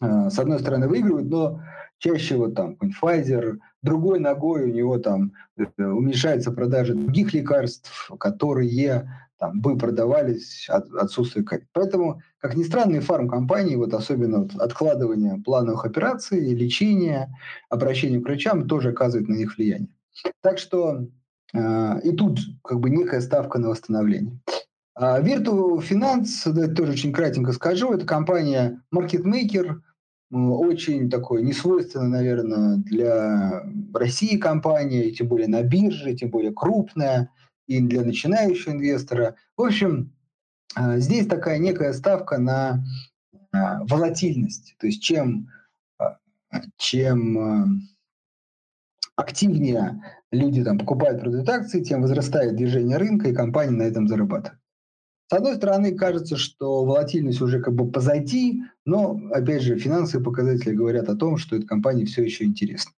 э, с одной стороны выигрывают, но чаще вот там Pfizer, другой ногой у него там э, уменьшается продажа других лекарств, которые там, бы продавались от отсутствия ковида. Поэтому, как ни странно, и фармкомпании, вот особенно вот откладывание плановых операций, лечения, обращение к врачам тоже оказывает на них влияние. Так что и тут как бы некая ставка на восстановление. А Virtu Finance, да, тоже очень кратенько скажу, это компания маркетмейкер, очень такой несвойственный, наверное, для России компания, тем более на бирже, тем более крупная – и для начинающего инвестора. В общем, э, здесь такая некая ставка на э, волатильность. То есть чем, чем активнее люди там покупают, продают акции, тем возрастает движение рынка, и компания на этом зарабатывает. С одной стороны, кажется, что волатильность уже как бы позади, но, опять же, финансовые показатели говорят о том, что эта компания все еще интересна.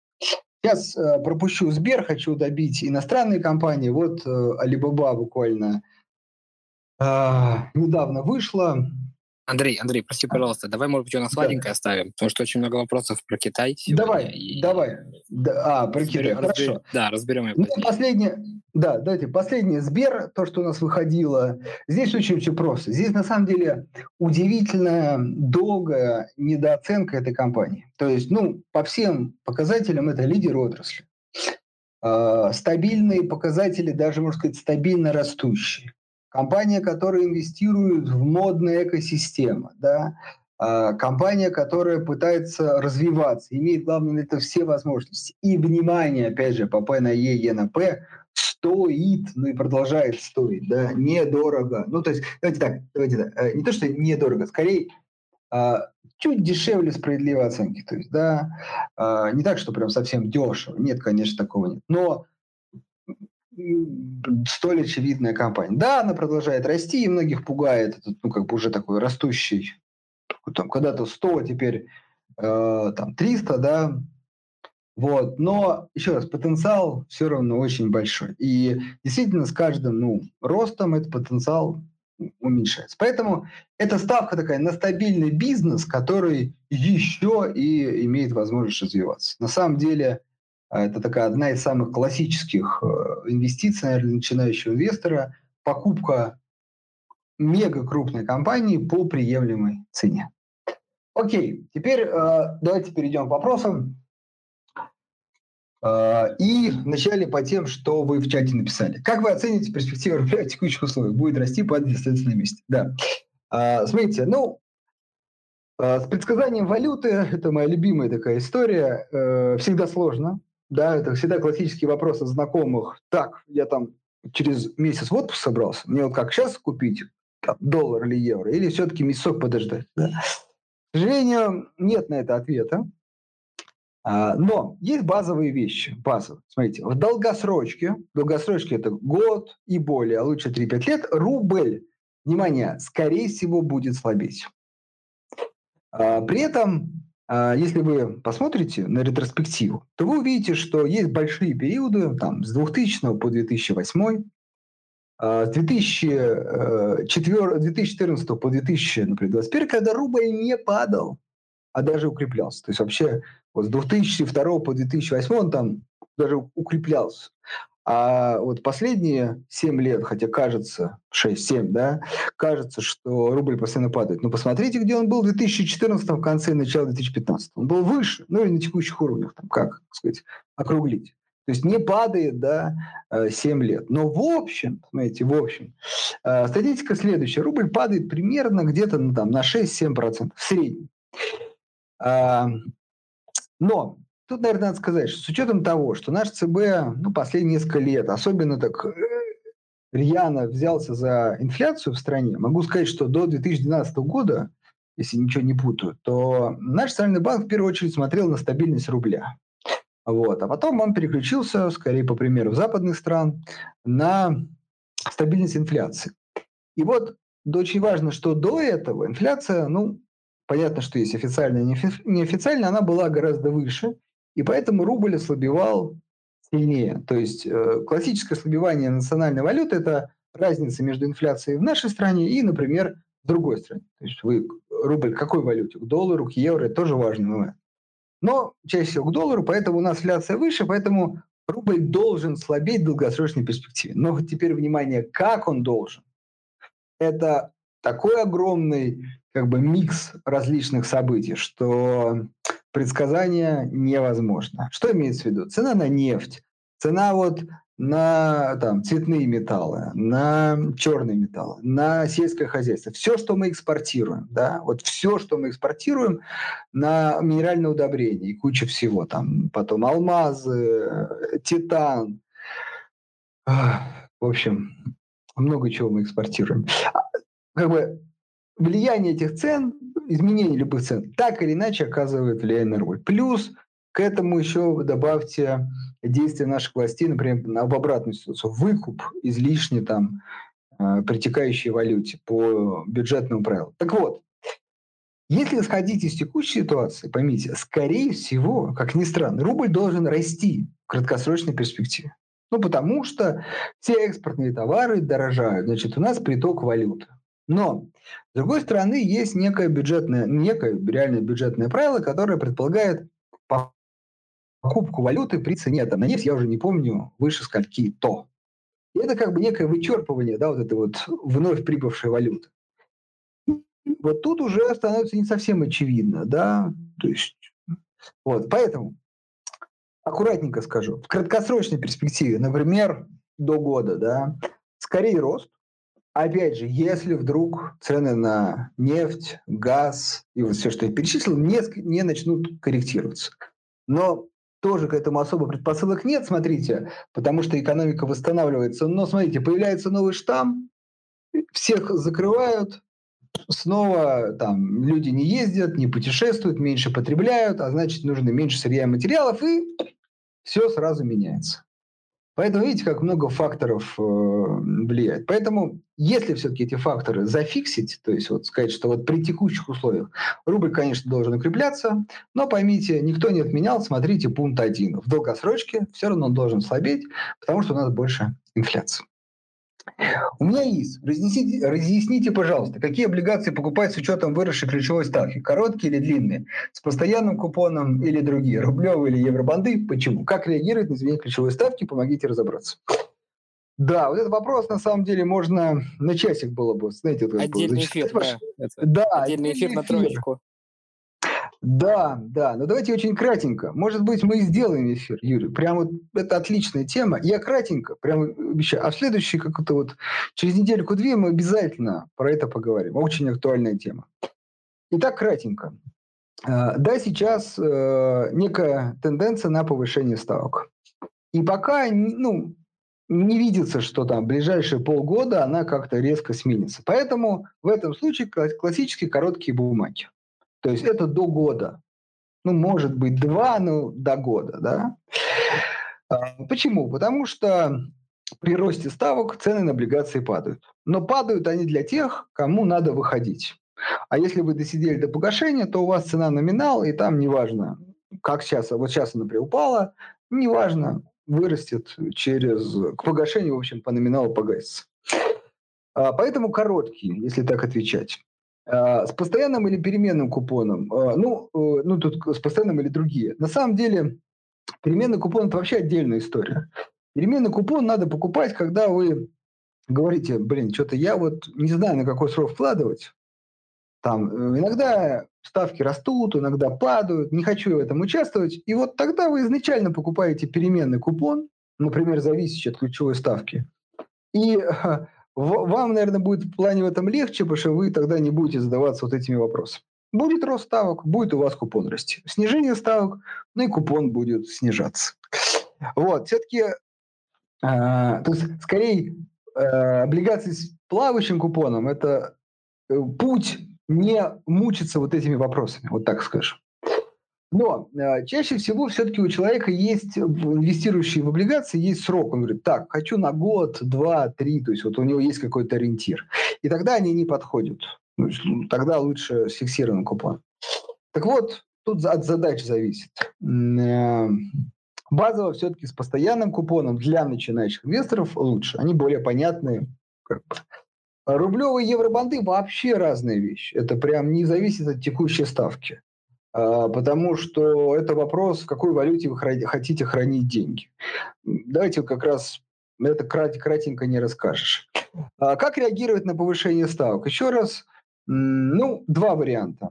Сейчас э, пропущу Сбер, хочу добить иностранные компании. Вот э, Alibaba буквально э, недавно вышла. Андрей, Андрей, прости, пожалуйста, давай, может быть, у нас сладенькое да. оставим, потому что очень много вопросов про Китай. Давай, и... давай. Да, а, про разберем, Китай, хорошо. Да, разберем его. Ну, последнее, да, давайте, последнее Сбер, то, что у нас выходило. Здесь очень все просто. Здесь, на самом деле, удивительная долгая недооценка этой компании. То есть, ну, по всем показателям это лидер отрасли. Э, стабильные показатели, даже, можно сказать, стабильно растущие компания, которая инвестирует в модные экосистемы, да, а, компания, которая пытается развиваться, имеет, главное, это все возможности. И внимание, опять же, по P на E, E на P, стоит, ну и продолжает стоить, да, недорого. Ну, то есть, давайте так, давайте так, э, не то, что недорого, скорее, а, чуть дешевле справедливой оценки. То есть, да, а, не так, что прям совсем дешево. Нет, конечно, такого нет. Но столь очевидная компания. Да, она продолжает расти, и многих пугает этот, ну, как бы уже такой растущий, там, когда-то 100, теперь э, там 300, да, вот, но, еще раз, потенциал все равно очень большой. И действительно с каждым, ну, ростом этот потенциал уменьшается. Поэтому это ставка такая на стабильный бизнес, который еще и имеет возможность развиваться. На самом деле, а это такая одна из самых классических э, инвестиций, наверное, начинающего инвестора. покупка мега крупной компании по приемлемой цене. Окей, теперь э, давайте перейдем к вопросам. Э, и вначале по тем, что вы в чате написали. Как вы оцените перспективы рубля в текущих условиях? Будет расти, падать, на месте. Да. Э, смотрите, ну, э, с предсказанием валюты, это моя любимая такая история, э, всегда сложно. Да, это всегда классический вопрос от знакомых. Так, я там через месяц в отпуск собрался, мне вот как сейчас купить там, доллар или евро, или все-таки месяцок подождать? Да? К сожалению, нет на это ответа. А, но есть базовые вещи. Базовые. Смотрите, в долгосрочке, долгосрочке это год и более, а лучше 3-5 лет, рубль, внимание, скорее всего будет слабеть. А, при этом если вы посмотрите на ретроспективу, то вы увидите, что есть большие периоды там, с 2000 по 2008, с 2004, 2014 по 2021, когда рубль не падал, а даже укреплялся. То есть вообще вот с 2002 по 2008 он там даже укреплялся. А вот последние 7 лет, хотя кажется, 6-7, да, кажется, что рубль постоянно падает. Но посмотрите, где он был в 2014 в конце и начало 2015. Он был выше, ну или на текущих уровнях, там, как сказать, округлить. То есть не падает, да, 7 э, лет. Но в общем, смотрите, в общем, э, статистика следующая. Рубль падает примерно где-то ну, там, на 6-7% в среднем. Но Тут, наверное, надо сказать, что с учетом того, что наш ЦБ ну, последние несколько лет, особенно так э, рьяно взялся за инфляцию в стране, могу сказать, что до 2012 года, если ничего не путаю, то наш центральный банк в первую очередь смотрел на стабильность рубля. Вот. А потом он переключился, скорее по примеру западных стран, на стабильность инфляции. И вот очень важно, что до этого инфляция, ну, понятно, что есть официальная и неофициальная, она была гораздо выше. И поэтому рубль ослабевал сильнее. То есть э, классическое ослабевание национальной валюты – это разница между инфляцией в нашей стране и, например, в другой стране. То есть вы рубль к какой валюте? К доллару, к евро – это тоже важный момент. Но чаще всего к доллару, поэтому у нас инфляция выше, поэтому рубль должен слабеть в долгосрочной перспективе. Но теперь внимание, как он должен? Это такой огромный как бы микс различных событий, что предсказание невозможно. Что имеется в виду? Цена на нефть, цена вот на там, цветные металлы, на черные металлы, на сельское хозяйство. Все, что мы экспортируем, да, вот все, что мы экспортируем на минеральное удобрение и куча всего, там потом алмазы, титан, в общем, много чего мы экспортируем. А, как бы влияние этих цен изменение любых цен так или иначе оказывает влияние на рубль. Плюс к этому еще добавьте действия наших властей, например, в обратную ситуацию. Выкуп излишне там э, притекающей валюте по бюджетному правилу. Так вот, если исходить из текущей ситуации, поймите, скорее всего, как ни странно, рубль должен расти в краткосрочной перспективе. Ну, потому что все экспортные товары дорожают. Значит, у нас приток валюты. Но, с другой стороны, есть некое бюджетное, некое реальное бюджетное правило, которое предполагает покупку валюты при цене там, на нефть, я уже не помню, выше скольки то. И это как бы некое вычерпывание да, вот этой вот вновь прибывшей валюты. Вот тут уже становится не совсем очевидно, да, то есть, вот, поэтому аккуратненько скажу, в краткосрочной перспективе, например, до года, да, скорее рост, Опять же, если вдруг цены на нефть, газ и вот все, что я перечислил, не, не начнут корректироваться. Но тоже к этому особо предпосылок нет, смотрите, потому что экономика восстанавливается. Но смотрите, появляется новый штамм, всех закрывают, снова там люди не ездят, не путешествуют, меньше потребляют, а значит нужно меньше сырья и материалов, и все сразу меняется. Поэтому видите, как много факторов э, влияет. Поэтому, если все-таки эти факторы зафиксить, то есть вот сказать, что вот при текущих условиях рубль, конечно, должен укрепляться, но поймите, никто не отменял, смотрите, пункт один. В долгосрочке все равно он должен слабеть, потому что у нас больше инфляции. У меня есть. Разъясните, разъясните, пожалуйста, какие облигации покупать с учетом выросшей ключевой ставки? Короткие или длинные? С постоянным купоном или другие? Рублевые или евробанды? Почему? Как реагировать на изменение ключевой ставки? Помогите разобраться. Да, вот этот вопрос на самом деле можно на часик было бы, знаете, вот, отдельный эфир, да, да, отдельный эфир на троечку. Да, да, но давайте очень кратенько. Может быть, мы и сделаем эфир, Юрий. Прямо вот это отличная тема. Я кратенько, прямо обещаю. А в следующий, как-то вот через недельку-две мы обязательно про это поговорим. Очень актуальная тема. Итак, кратенько. А, да, сейчас э, некая тенденция на повышение ставок. И пока, ну, не видится, что там в ближайшие полгода она как-то резко сменится. Поэтому в этом случае классические короткие бумаги. То есть это до года. Ну, может быть, два, но до года, да. А, почему? Потому что при росте ставок цены на облигации падают. Но падают они для тех, кому надо выходить. А если вы досидели до погашения, то у вас цена номинал, и там неважно, как сейчас, вот сейчас она, например, упала, неважно, вырастет через, к погашению, в общем, по номиналу погасится. А, поэтому короткие, если так отвечать. А, с постоянным или переменным купоном? А, ну, э, ну, тут с постоянным или другие. На самом деле, переменный купон – это вообще отдельная история. Переменный купон надо покупать, когда вы говорите, блин, что-то я вот не знаю, на какой срок вкладывать. Там э, иногда ставки растут, иногда падают, не хочу в этом участвовать. И вот тогда вы изначально покупаете переменный купон, например, зависящий от ключевой ставки. И вам, наверное, будет в плане в этом легче, потому что вы тогда не будете задаваться вот этими вопросами. Будет рост ставок, будет у вас купон расти. Снижение ставок, ну и купон будет снижаться. Вот, все-таки, э, то есть, скорее, э, облигации с плавающим купоном – это э, путь не мучиться вот этими вопросами, вот так скажем. Но э, чаще всего все-таки у человека есть, инвестирующий в облигации, есть срок. Он говорит, так, хочу на год, два, три, то есть вот у него есть какой-то ориентир. И тогда они не подходят. Ну, тогда лучше с фиксированным. Так вот, тут от задач зависит. Э, базово все-таки с постоянным купоном для начинающих инвесторов лучше. Они более понятные. Рублевые евробанды вообще разные вещи. Это прям не зависит от текущей ставки. А, потому что это вопрос, в какой валюте вы хотите хранить деньги. Давайте как раз это кратенько не расскажешь. А как реагировать на повышение ставок? Еще раз, ну, два варианта.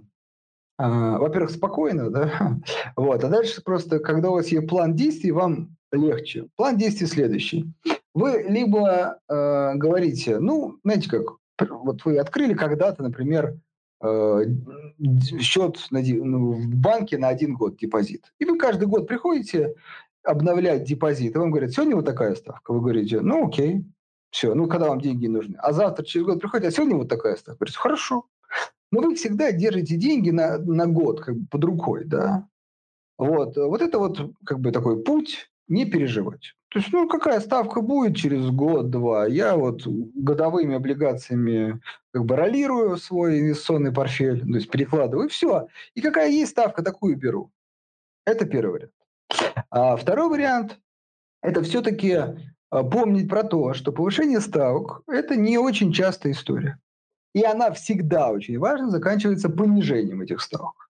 А, во-первых, спокойно, да, вот, а дальше просто, когда у вас есть план действий, вам легче. План действий следующий. Вы либо э, говорите, ну, знаете как, вот вы открыли когда-то, например, счет ну, в банке на один год депозит. И вы каждый год приходите обновлять депозит, и вам говорят, сегодня вот такая ставка. Вы говорите, ну окей, все, ну когда вам деньги нужны. А завтра через год приходите, а сегодня вот такая ставка. Говорите, хорошо. Но вы всегда держите деньги на, на год как бы под рукой, да. Вот, вот это вот как бы такой путь не переживать. То есть, ну, какая ставка будет через год-два? Я вот годовыми облигациями как бы ролирую свой инвестиционный портфель, то есть перекладываю, и все. И какая есть ставка, такую беру. Это первый вариант. А второй вариант – это все-таки а, помнить про то, что повышение ставок – это не очень частая история. И она всегда очень важно заканчивается понижением этих ставок.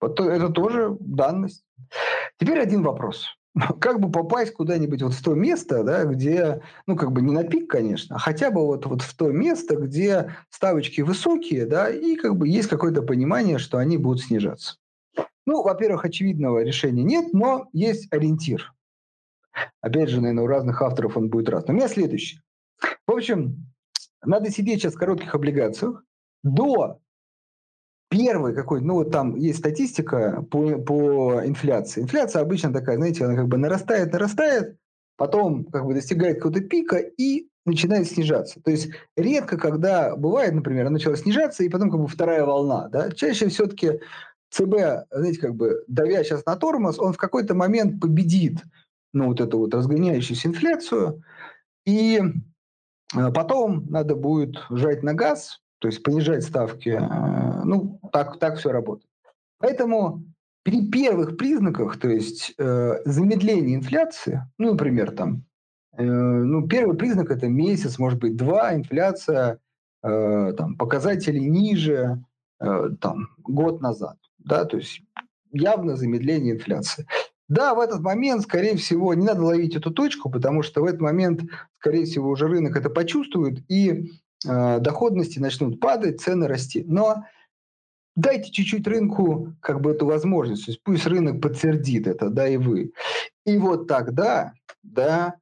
Это тоже данность. Теперь один вопрос. Как бы попасть куда-нибудь вот в то место, да, где, ну, как бы не на пик, конечно, а хотя бы вот, вот в то место, где ставочки высокие, да, и как бы есть какое-то понимание, что они будут снижаться. Ну, во-первых, очевидного решения нет, но есть ориентир. Опять же, наверное, у разных авторов он будет разный. У меня следующий. В общем, надо сидеть сейчас в коротких облигациях до первый какой ну вот там есть статистика по, по инфляции. Инфляция обычно такая, знаете, она как бы нарастает, нарастает, потом как бы достигает какого-то пика и начинает снижаться. То есть редко, когда бывает, например, она начала снижаться, и потом как бы вторая волна, да, чаще все-таки ЦБ, знаете, как бы давя сейчас на тормоз, он в какой-то момент победит, ну, вот эту вот разгоняющуюся инфляцию, и э, потом надо будет жать на газ, то есть понижать ставки. Э, ну, так, так все работает. Поэтому при первых признаках, то есть э, замедление инфляции, ну, например, там, э, ну, первый признак это месяц, может быть, два, инфляция, э, там, показатели ниже, э, там, год назад, да, то есть явно замедление инфляции. Да, в этот момент, скорее всего, не надо ловить эту точку, потому что в этот момент скорее всего, уже рынок это почувствует, и доходности начнут падать, цены расти. Но дайте чуть-чуть рынку как бы эту возможность, то есть пусть рынок подтвердит это, да, и вы. И вот тогда, да,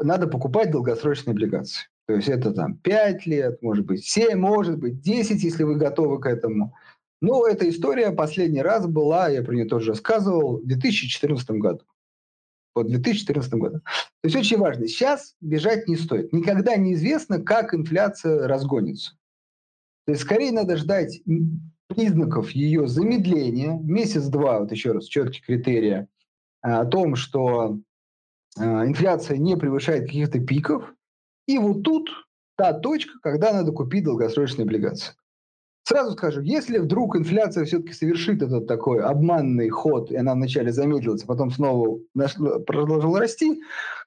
надо покупать долгосрочные облигации. То есть это там 5 лет, может быть 7, может быть 10, если вы готовы к этому. Но эта история последний раз была, я про нее тоже рассказывал, в 2014 году. Вот 2014 году. То есть очень важно. Сейчас бежать не стоит. Никогда неизвестно, как инфляция разгонится. То есть скорее надо ждать признаков ее замедления, месяц-два, вот еще раз, четкие критерии а, о том, что а, инфляция не превышает каких-то пиков, и вот тут та точка, когда надо купить долгосрочные облигации. Сразу скажу, если вдруг инфляция все-таки совершит этот такой обманный ход, и она вначале замедлилась, а потом снова продолжила расти,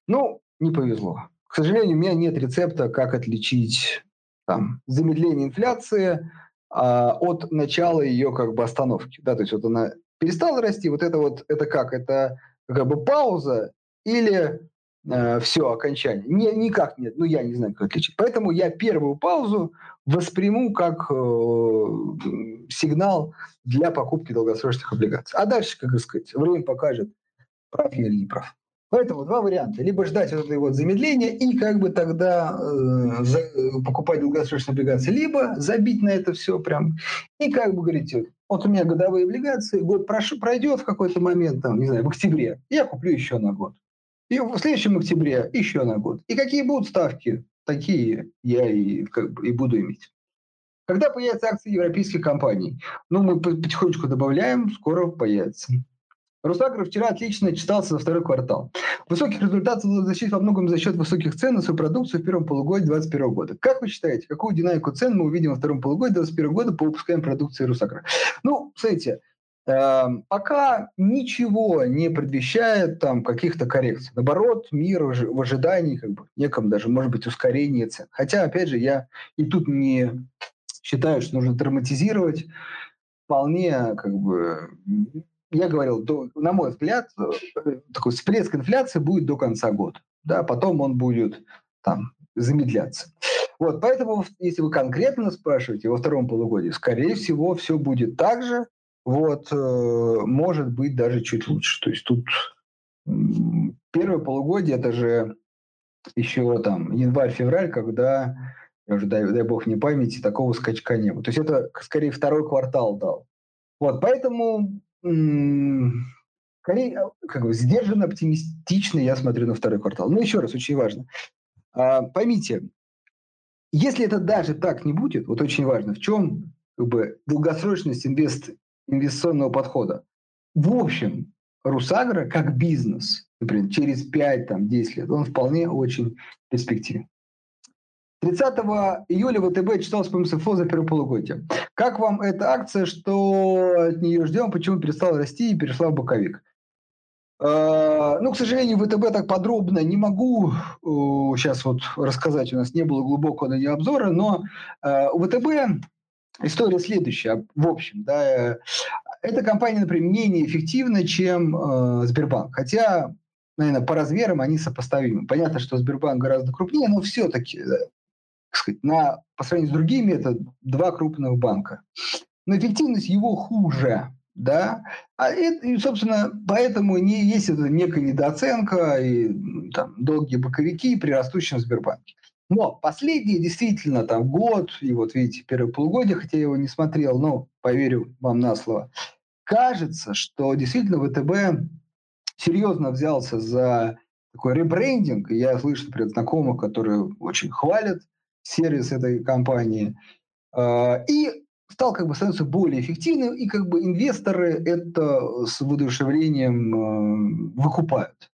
ну, не повезло. К сожалению, у меня нет рецепта, как отличить там, замедление инфляции а, от начала ее как бы остановки. Да, то есть вот она перестала расти, вот это вот, это как? Это как бы пауза или э, все, окончание. Не, никак нет, ну я не знаю, как отличить. Поэтому я первую паузу восприму как э, сигнал для покупки долгосрочных облигаций. А дальше, как сказать, время покажет, прав я или не прав. Поэтому два варианта. Либо ждать вот этого вот замедления и как бы тогда э, за, покупать долгосрочные облигации, либо забить на это все прям и как бы говорить, вот у меня годовые облигации, год прошу, пройдет в какой-то момент, там, не знаю, в октябре, я куплю еще на год. И в следующем октябре еще на год. И какие будут ставки, такие я и, как бы, и буду иметь. Когда появятся акции европейских компаний? Ну, мы потихонечку добавляем, скоро появится. Русагро вчера отлично читался за второй квартал. Высоких результатов достичь во многом за счет высоких цен на свою продукцию в первом полугодии 2021 года. Как вы считаете, какую динамику цен мы увидим во втором полугодии 2021 года по выпускаемой продукции Русагро? Ну, смотрите, пока ничего не предвещает там каких-то коррекций. Наоборот, мир в ожидании, как бы, неком даже, может быть, ускорение цен. Хотя, опять же, я и тут не считаю, что нужно драматизировать. Вполне как бы я говорил, до, на мой взгляд, э, такой всплеск инфляции будет до конца года. Да, потом он будет там замедляться. Вот, поэтому, если вы конкретно спрашиваете во втором полугодии, скорее всего, все будет так же, вот, э, может быть, даже чуть лучше. То есть тут первое полугодие, это же еще там январь-февраль, когда, я уже дай, дай бог не памяти, такого скачка не было. То есть это скорее второй квартал дал. Вот, поэтому скорее, а, как бы сдержанно, оптимистично я смотрю на второй квартал. Но еще раз, очень важно. А, поймите, если это даже так не будет, вот очень важно, в чем как бы, долгосрочность инвест, инвестиционного подхода. В общем, Русагра как бизнес, например, через 5-10 лет, он вполне очень перспективен. 30 июля ВТБ читалось по МСФО за первое полугодие. Как вам эта акция, что от нее ждем, почему перестала расти и перешла в боковик? А, ну, к сожалению, ВТБ так подробно не могу сейчас вот рассказать, у нас не было глубокого на нее обзора, но у ВТБ история следующая. В общем, да, эта компания, например, менее эффективна, чем э, Сбербанк. Хотя, наверное, по размерам они сопоставимы. Понятно, что Сбербанк гораздо крупнее, но все-таки сказать, на, по сравнению с другими, это два крупных банка. Но эффективность его хуже, да, а это, и, собственно, поэтому не, есть это некая недооценка и там, долгие боковики при растущем Сбербанке. Но последние действительно там год, и вот видите, первое полугодие, хотя я его не смотрел, но поверю вам на слово, кажется, что действительно ВТБ серьезно взялся за такой ребрендинг. Я слышу, например, знакомых, которые очень хвалят сервис этой компании, а, и стал как бы становиться более эффективным, и как бы инвесторы это с воодушевлением а, выкупают.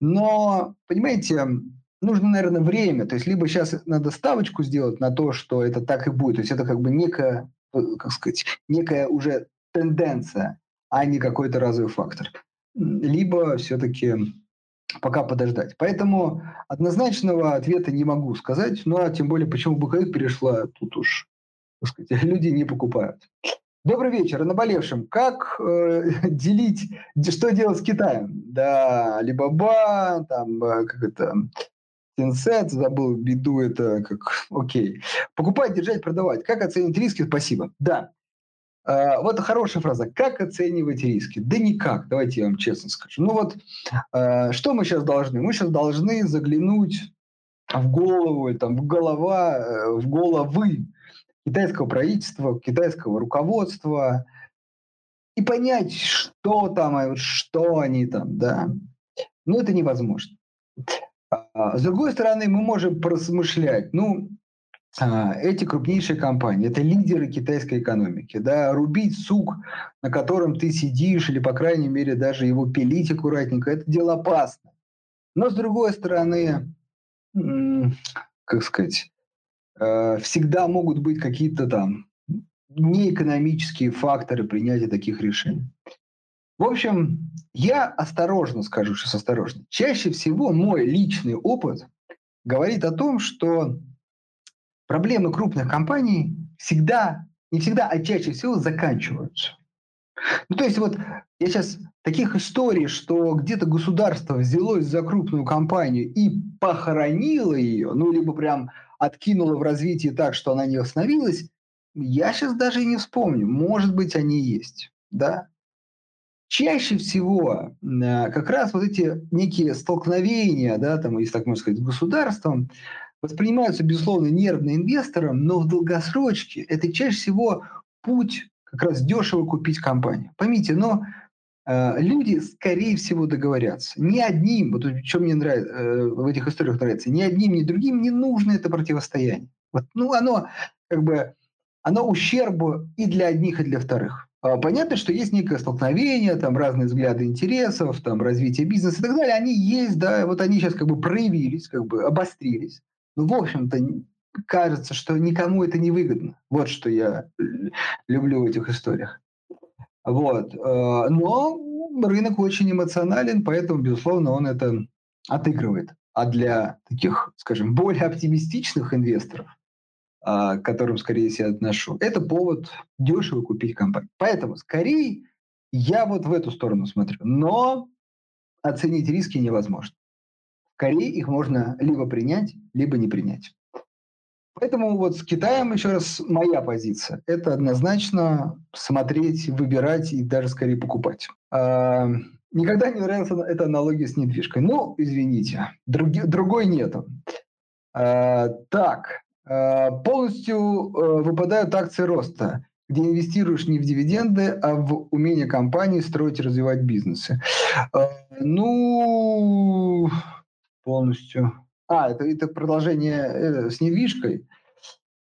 Но, понимаете, нужно, наверное, время. То есть либо сейчас надо ставочку сделать на то, что это так и будет. То есть это как бы некая, э, как сказать, некая уже тенденция, а не какой-то разовый фактор. Либо все-таки пока подождать. Поэтому однозначного ответа не могу сказать, ну а тем более, почему боковик перешла, тут уж так сказать, люди не покупают. Добрый вечер, наболевшим. Как э, делить, что делать с Китаем? Да, Alibaba, там, э, как это, Tencent, забыл беду, это как, окей. Покупать, держать, продавать. Как оценить риски? Спасибо. Да. А, вот хорошая фраза. Как оценивать риски? Да никак, давайте я вам честно скажу. Ну вот, а, что мы сейчас должны? Мы сейчас должны заглянуть в голову, там, в голова, э, в головы китайского правительства, китайского руководства и понять, что там, что они там, да. Ну, это невозможно. А, с другой стороны, мы можем просмышлять, ну, а, эти крупнейшие компании, это лидеры китайской экономики, да, рубить сук, на котором ты сидишь, или, по крайней мере, даже его пилить аккуратненько, это дело опасно. Но, с другой стороны, как сказать, э, всегда могут быть какие-то там неэкономические факторы принятия таких решений. В общем, я осторожно скажу, сейчас осторожно. Чаще всего мой личный опыт говорит о том, что проблемы крупных компаний всегда, не всегда, а чаще всего заканчиваются. Ну, то есть вот я сейчас таких историй, что где-то государство взялось за крупную компанию и похоронило ее, ну, либо прям откинуло в развитии так, что она не остановилась, я сейчас даже и не вспомню. Может быть, они есть, да? Чаще всего э, как раз вот эти некие столкновения, да, там, если так можно сказать, с государством, воспринимаются, безусловно, нервно инвестором, но в долгосрочке это чаще всего путь как раз дешево купить компанию. Поймите, но э, люди, скорее всего, договорятся. Ни одним, вот что мне нравится, э, в этих историях нравится, ни одним, ни другим не нужно это противостояние. Вот, ну, оно как бы, оно ущербу и для одних, и для вторых. А, понятно, что есть некое столкновение, там разные взгляды интересов, там развитие бизнеса и так далее. Они есть, да, вот они сейчас как бы проявились, как бы обострились. Ну, в общем-то, кажется, что никому это не выгодно. Вот что я люблю в этих историях. Вот. Э, но рынок очень эмоционален, поэтому, безусловно, он это отыгрывает. А для таких, скажем, более оптимистичных инвесторов, к которым, скорее всего, отношу, это повод дешево купить компанию. Поэтому, скорее, я вот в эту сторону смотрю. Но оценить риски невозможно. Скорее их можно либо принять, либо не принять. Поэтому вот с Китаем, еще раз, моя позиция. Это однозначно смотреть, выбирать и даже скорее покупать. А, никогда не нравится эта аналогия с недвижкой. Ну, извините, други, другой нету. А, так, а, полностью а, выпадают акции роста, где инвестируешь не в дивиденды, а в умение компании строить и развивать бизнесы. А, ну, полностью а, это, это продолжение э, с недвижкой.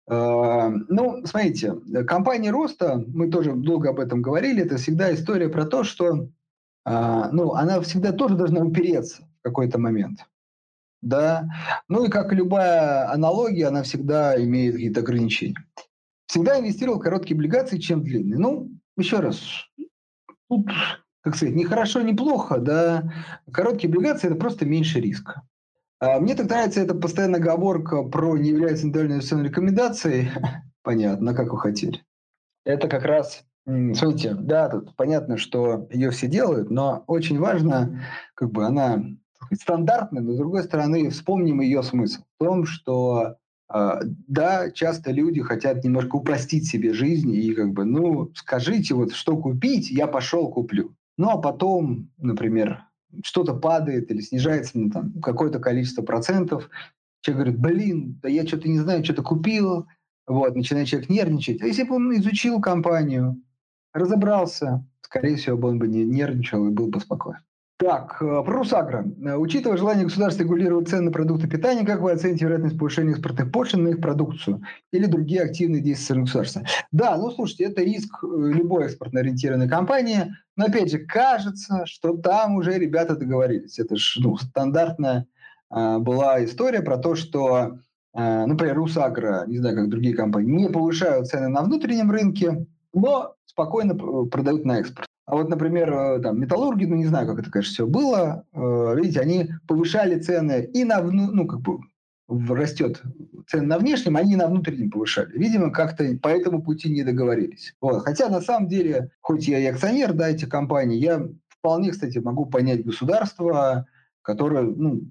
Э, ну, смотрите, компания роста, мы тоже долго об этом говорили, это всегда история про то, что э, ну, она всегда тоже должна упереться в какой-то момент. Да? Ну и как любая аналогия, она всегда имеет какие-то ограничения. Всегда инвестировал в короткие облигации, чем длинные. Ну, еще раз, тут, как сказать, не хорошо, не плохо, да. Короткие облигации – это просто меньше риска. А, мне так нравится эта постоянная оговорка про не является индивидуальной инвестиционной рекомендацией. Понятно, как вы хотели. Это как раз, смотрите, да, тут понятно, что ее все делают, но очень важно, как бы она стандартная, но с другой стороны вспомним ее смысл в том, что а, да, часто люди хотят немножко упростить себе жизнь и как бы, ну, скажите вот, что купить, я пошел куплю. Ну, а потом, например, что-то падает или снижается на там, какое-то количество процентов, человек говорит, блин, да я что-то не знаю, что-то купил, вот, начинает человек нервничать. А если бы он изучил компанию, разобрался, скорее всего, бы он бы не нервничал и был бы спокоен. Так, э, про Русагро. Э, учитывая желание государства регулировать цены на продукты питания, как вы оцените вероятность повышения экспортных пошлин на их продукцию или другие активные действия государства? Да, ну слушайте, это риск э, любой экспортно ориентированной компании. Но опять же, кажется, что там уже ребята договорились. Это же ну, стандартная э, была история про то, что, э, например, Русагро, не знаю, как другие компании, не повышают цены на внутреннем рынке, но спокойно продают на экспорт. А вот, например, э, там, металлурги, ну, не знаю, как это, конечно, все было, э, видите, они повышали цены и на, ну, как бы, растет цены на внешнем, они на внутреннем повышали. Видимо, как-то по этому пути не договорились. Вот. Хотя, на самом деле, хоть я и акционер да, этих компаний, я вполне, кстати, могу понять государство, которое, ну,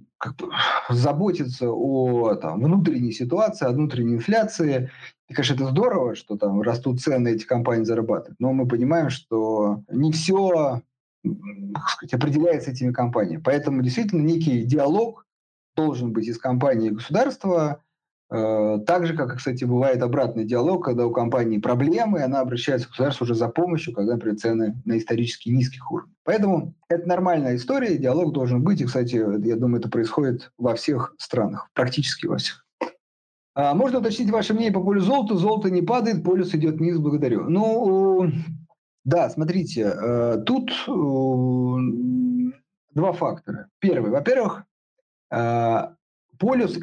заботиться о там, внутренней ситуации, о внутренней инфляции. И, конечно, это здорово, что там растут цены, эти компании зарабатывают. Но мы понимаем, что не все сказать, определяется этими компаниями. Поэтому действительно некий диалог должен быть из компании и государства, так же, как, кстати, бывает обратный диалог, когда у компании проблемы, и она обращается к государству уже за помощью, когда, например, цены на исторически низких уровнях. Поэтому это нормальная история, диалог должен быть, и, кстати, я думаю, это происходит во всех странах, практически во всех. А, можно уточнить ваше мнение по полю золота? Золото не падает, полюс идет вниз, благодарю. Ну, да, смотрите, э, тут э, два фактора. Первый, во-первых, э, полюс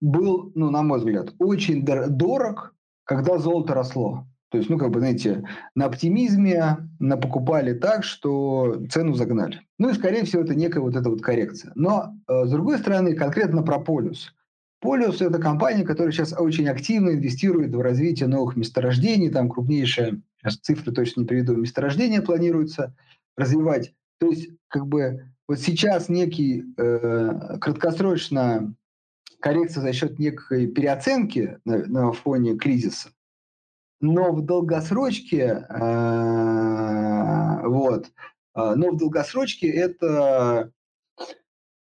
был, ну, на мой взгляд, очень дорог, когда золото росло. То есть, ну, как бы, знаете, на оптимизме покупали так, что цену загнали. Ну и, скорее всего, это некая вот эта вот коррекция. Но, с другой стороны, конкретно про полюс. Полюс – это компания, которая сейчас очень активно инвестирует в развитие новых месторождений. Там крупнейшая сейчас цифры точно не приведу, месторождения планируется развивать. То есть, как бы, вот сейчас некий э, краткосрочная коррекция за счет некой переоценки на, на фоне кризиса, но в долгосрочке, э, вот, э, но в долгосрочке это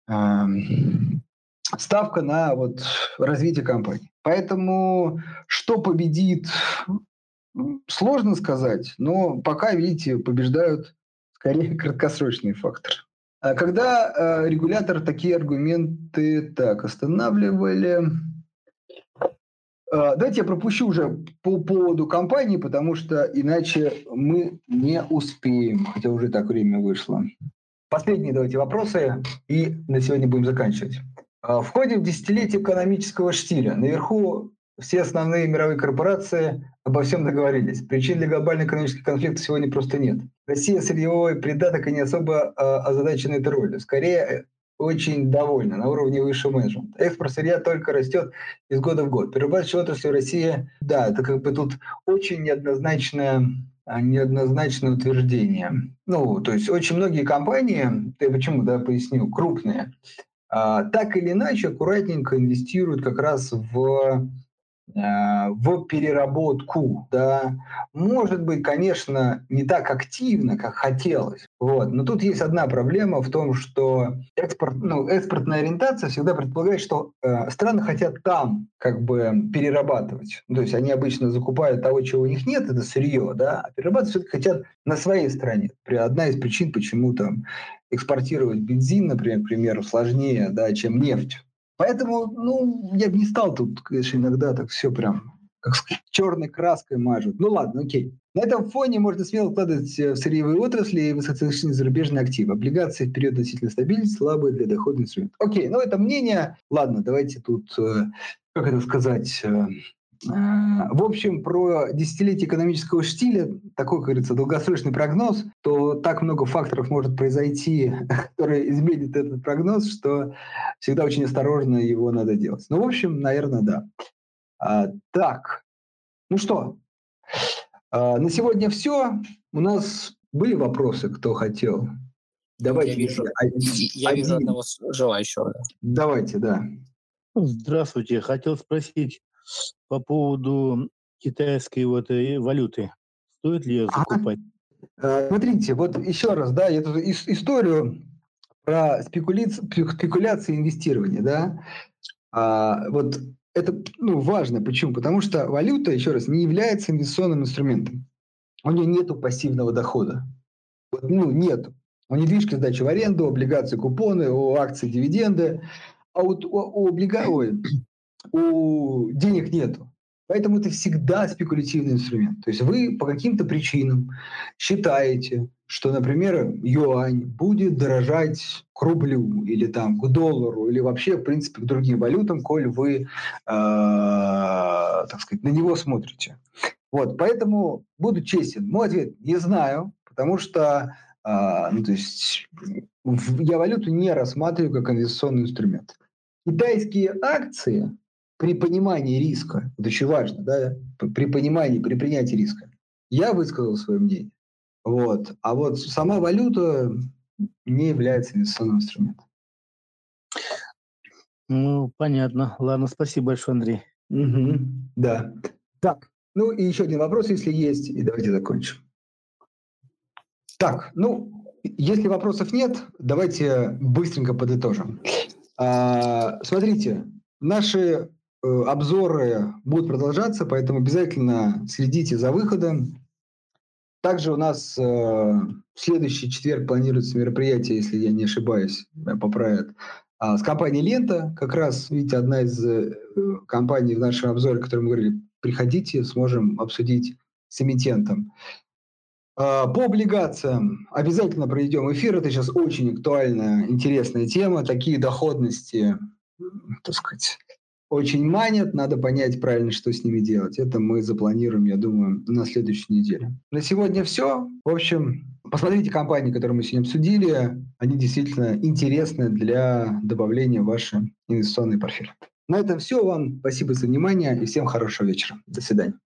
э, ставка на вот развитие компании. Поэтому что победит Сложно сказать, но пока, видите, побеждают скорее краткосрочные факторы. А когда э, регулятор такие аргументы так останавливали, э, давайте я пропущу уже по поводу компании, потому что иначе мы не успеем, хотя уже так время вышло. Последние давайте вопросы, и на сегодня будем заканчивать. В ходе в десятилетие экономического штиля наверху все основные мировые корпорации обо всем договорились. Причин для глобального экономического конфликта сегодня просто нет. Россия сырьевой придаток и не особо э, озадачена этой ролью. Скорее, э, очень довольна на уровне высшего менеджмента. Экспорт сырья только растет из года в год. Перерабатывающая отрасль России, да, это как бы тут очень неоднозначное а, неоднозначное утверждение. Ну, то есть очень многие компании, ты почему, да, поясню, крупные, а, так или иначе аккуратненько инвестируют как раз в в переработку, да, может быть, конечно, не так активно, как хотелось, вот, но тут есть одна проблема в том, что экспорт, ну, экспортная ориентация всегда предполагает, что э, страны хотят там как бы перерабатывать, то есть они обычно закупают того, чего у них нет, это сырье, да, а перерабатывать все-таки хотят на своей стране. Одна из причин, почему там экспортировать бензин, например, к примеру, сложнее, да, чем нефть, Поэтому, ну, я бы не стал тут, конечно, иногда так все прям как сказать, черной краской мажут. Ну ладно, окей. На этом фоне можно смело вкладывать в сырьевые отрасли и высокоценные зарубежные активы. Облигации в период относительной стабильности слабые для дохода инструмент. Окей, ну это мнение. Ладно, давайте тут, э, как это сказать, э, в общем, про десятилетие экономического штиля, такой, как говорится, долгосрочный прогноз, то так много факторов может произойти, которые изменят этот прогноз, что всегда очень осторожно его надо делать. Ну, в общем, наверное, да. А, так, ну что, а, на сегодня все. У нас были вопросы, кто хотел? Давайте. Я вижу, один, я вижу одного желающего. Давайте, да. Здравствуйте. Хотел спросить, по поводу китайской вот э, валюты. Стоит ли ее закупать? А, смотрите, вот еще раз, да, я эту историю про спекуляции, инвестирования, да, а, вот это ну, важно. Почему? Потому что валюта, еще раз, не является инвестиционным инструментом. У нее нет пассивного дохода. Вот, ну, нет. У недвижки сдачи в аренду, облигации, купоны, у акций, дивиденды. А вот у, у, облига... Ой, у денег нету. Поэтому это всегда спекулятивный инструмент. То есть вы по каким-то причинам считаете, что, например, юань будет дорожать к рублю или там к доллару или вообще, в принципе, к другим валютам, коль вы, э, так сказать, на него смотрите. Вот, поэтому буду честен. Мой ответ – не знаю, потому что э, ну, то есть, я валюту не рассматриваю как инвестиционный инструмент. Китайские акции при понимании риска, это очень важно, да, при понимании, при принятии риска, я высказал свое мнение. Вот. А вот сама валюта не является инвестиционным инструментом. Ну, понятно. Ладно, спасибо большое, Андрей. Угу, да. Так, ну и еще один вопрос, если есть, и давайте закончим. Так, ну, если вопросов нет, давайте быстренько подытожим. А, смотрите, наши обзоры будут продолжаться, поэтому обязательно следите за выходом. Также у нас э, в следующий четверг планируется мероприятие, если я не ошибаюсь, поправят, а, с компанией «Лента». Как раз, видите, одна из э, компаний в нашем обзоре, о которой мы говорили, приходите, сможем обсудить с эмитентом. А, по облигациям обязательно проведем эфир. Это сейчас очень актуальная, интересная тема. Такие доходности, так сказать, очень манят. Надо понять правильно, что с ними делать. Это мы запланируем, я думаю, на следующей неделе. На сегодня все. В общем, посмотрите компании, которые мы сегодня обсудили. Они действительно интересны для добавления в ваши инвестиционные портфели. На этом все. Вам спасибо за внимание и всем хорошего вечера. До свидания.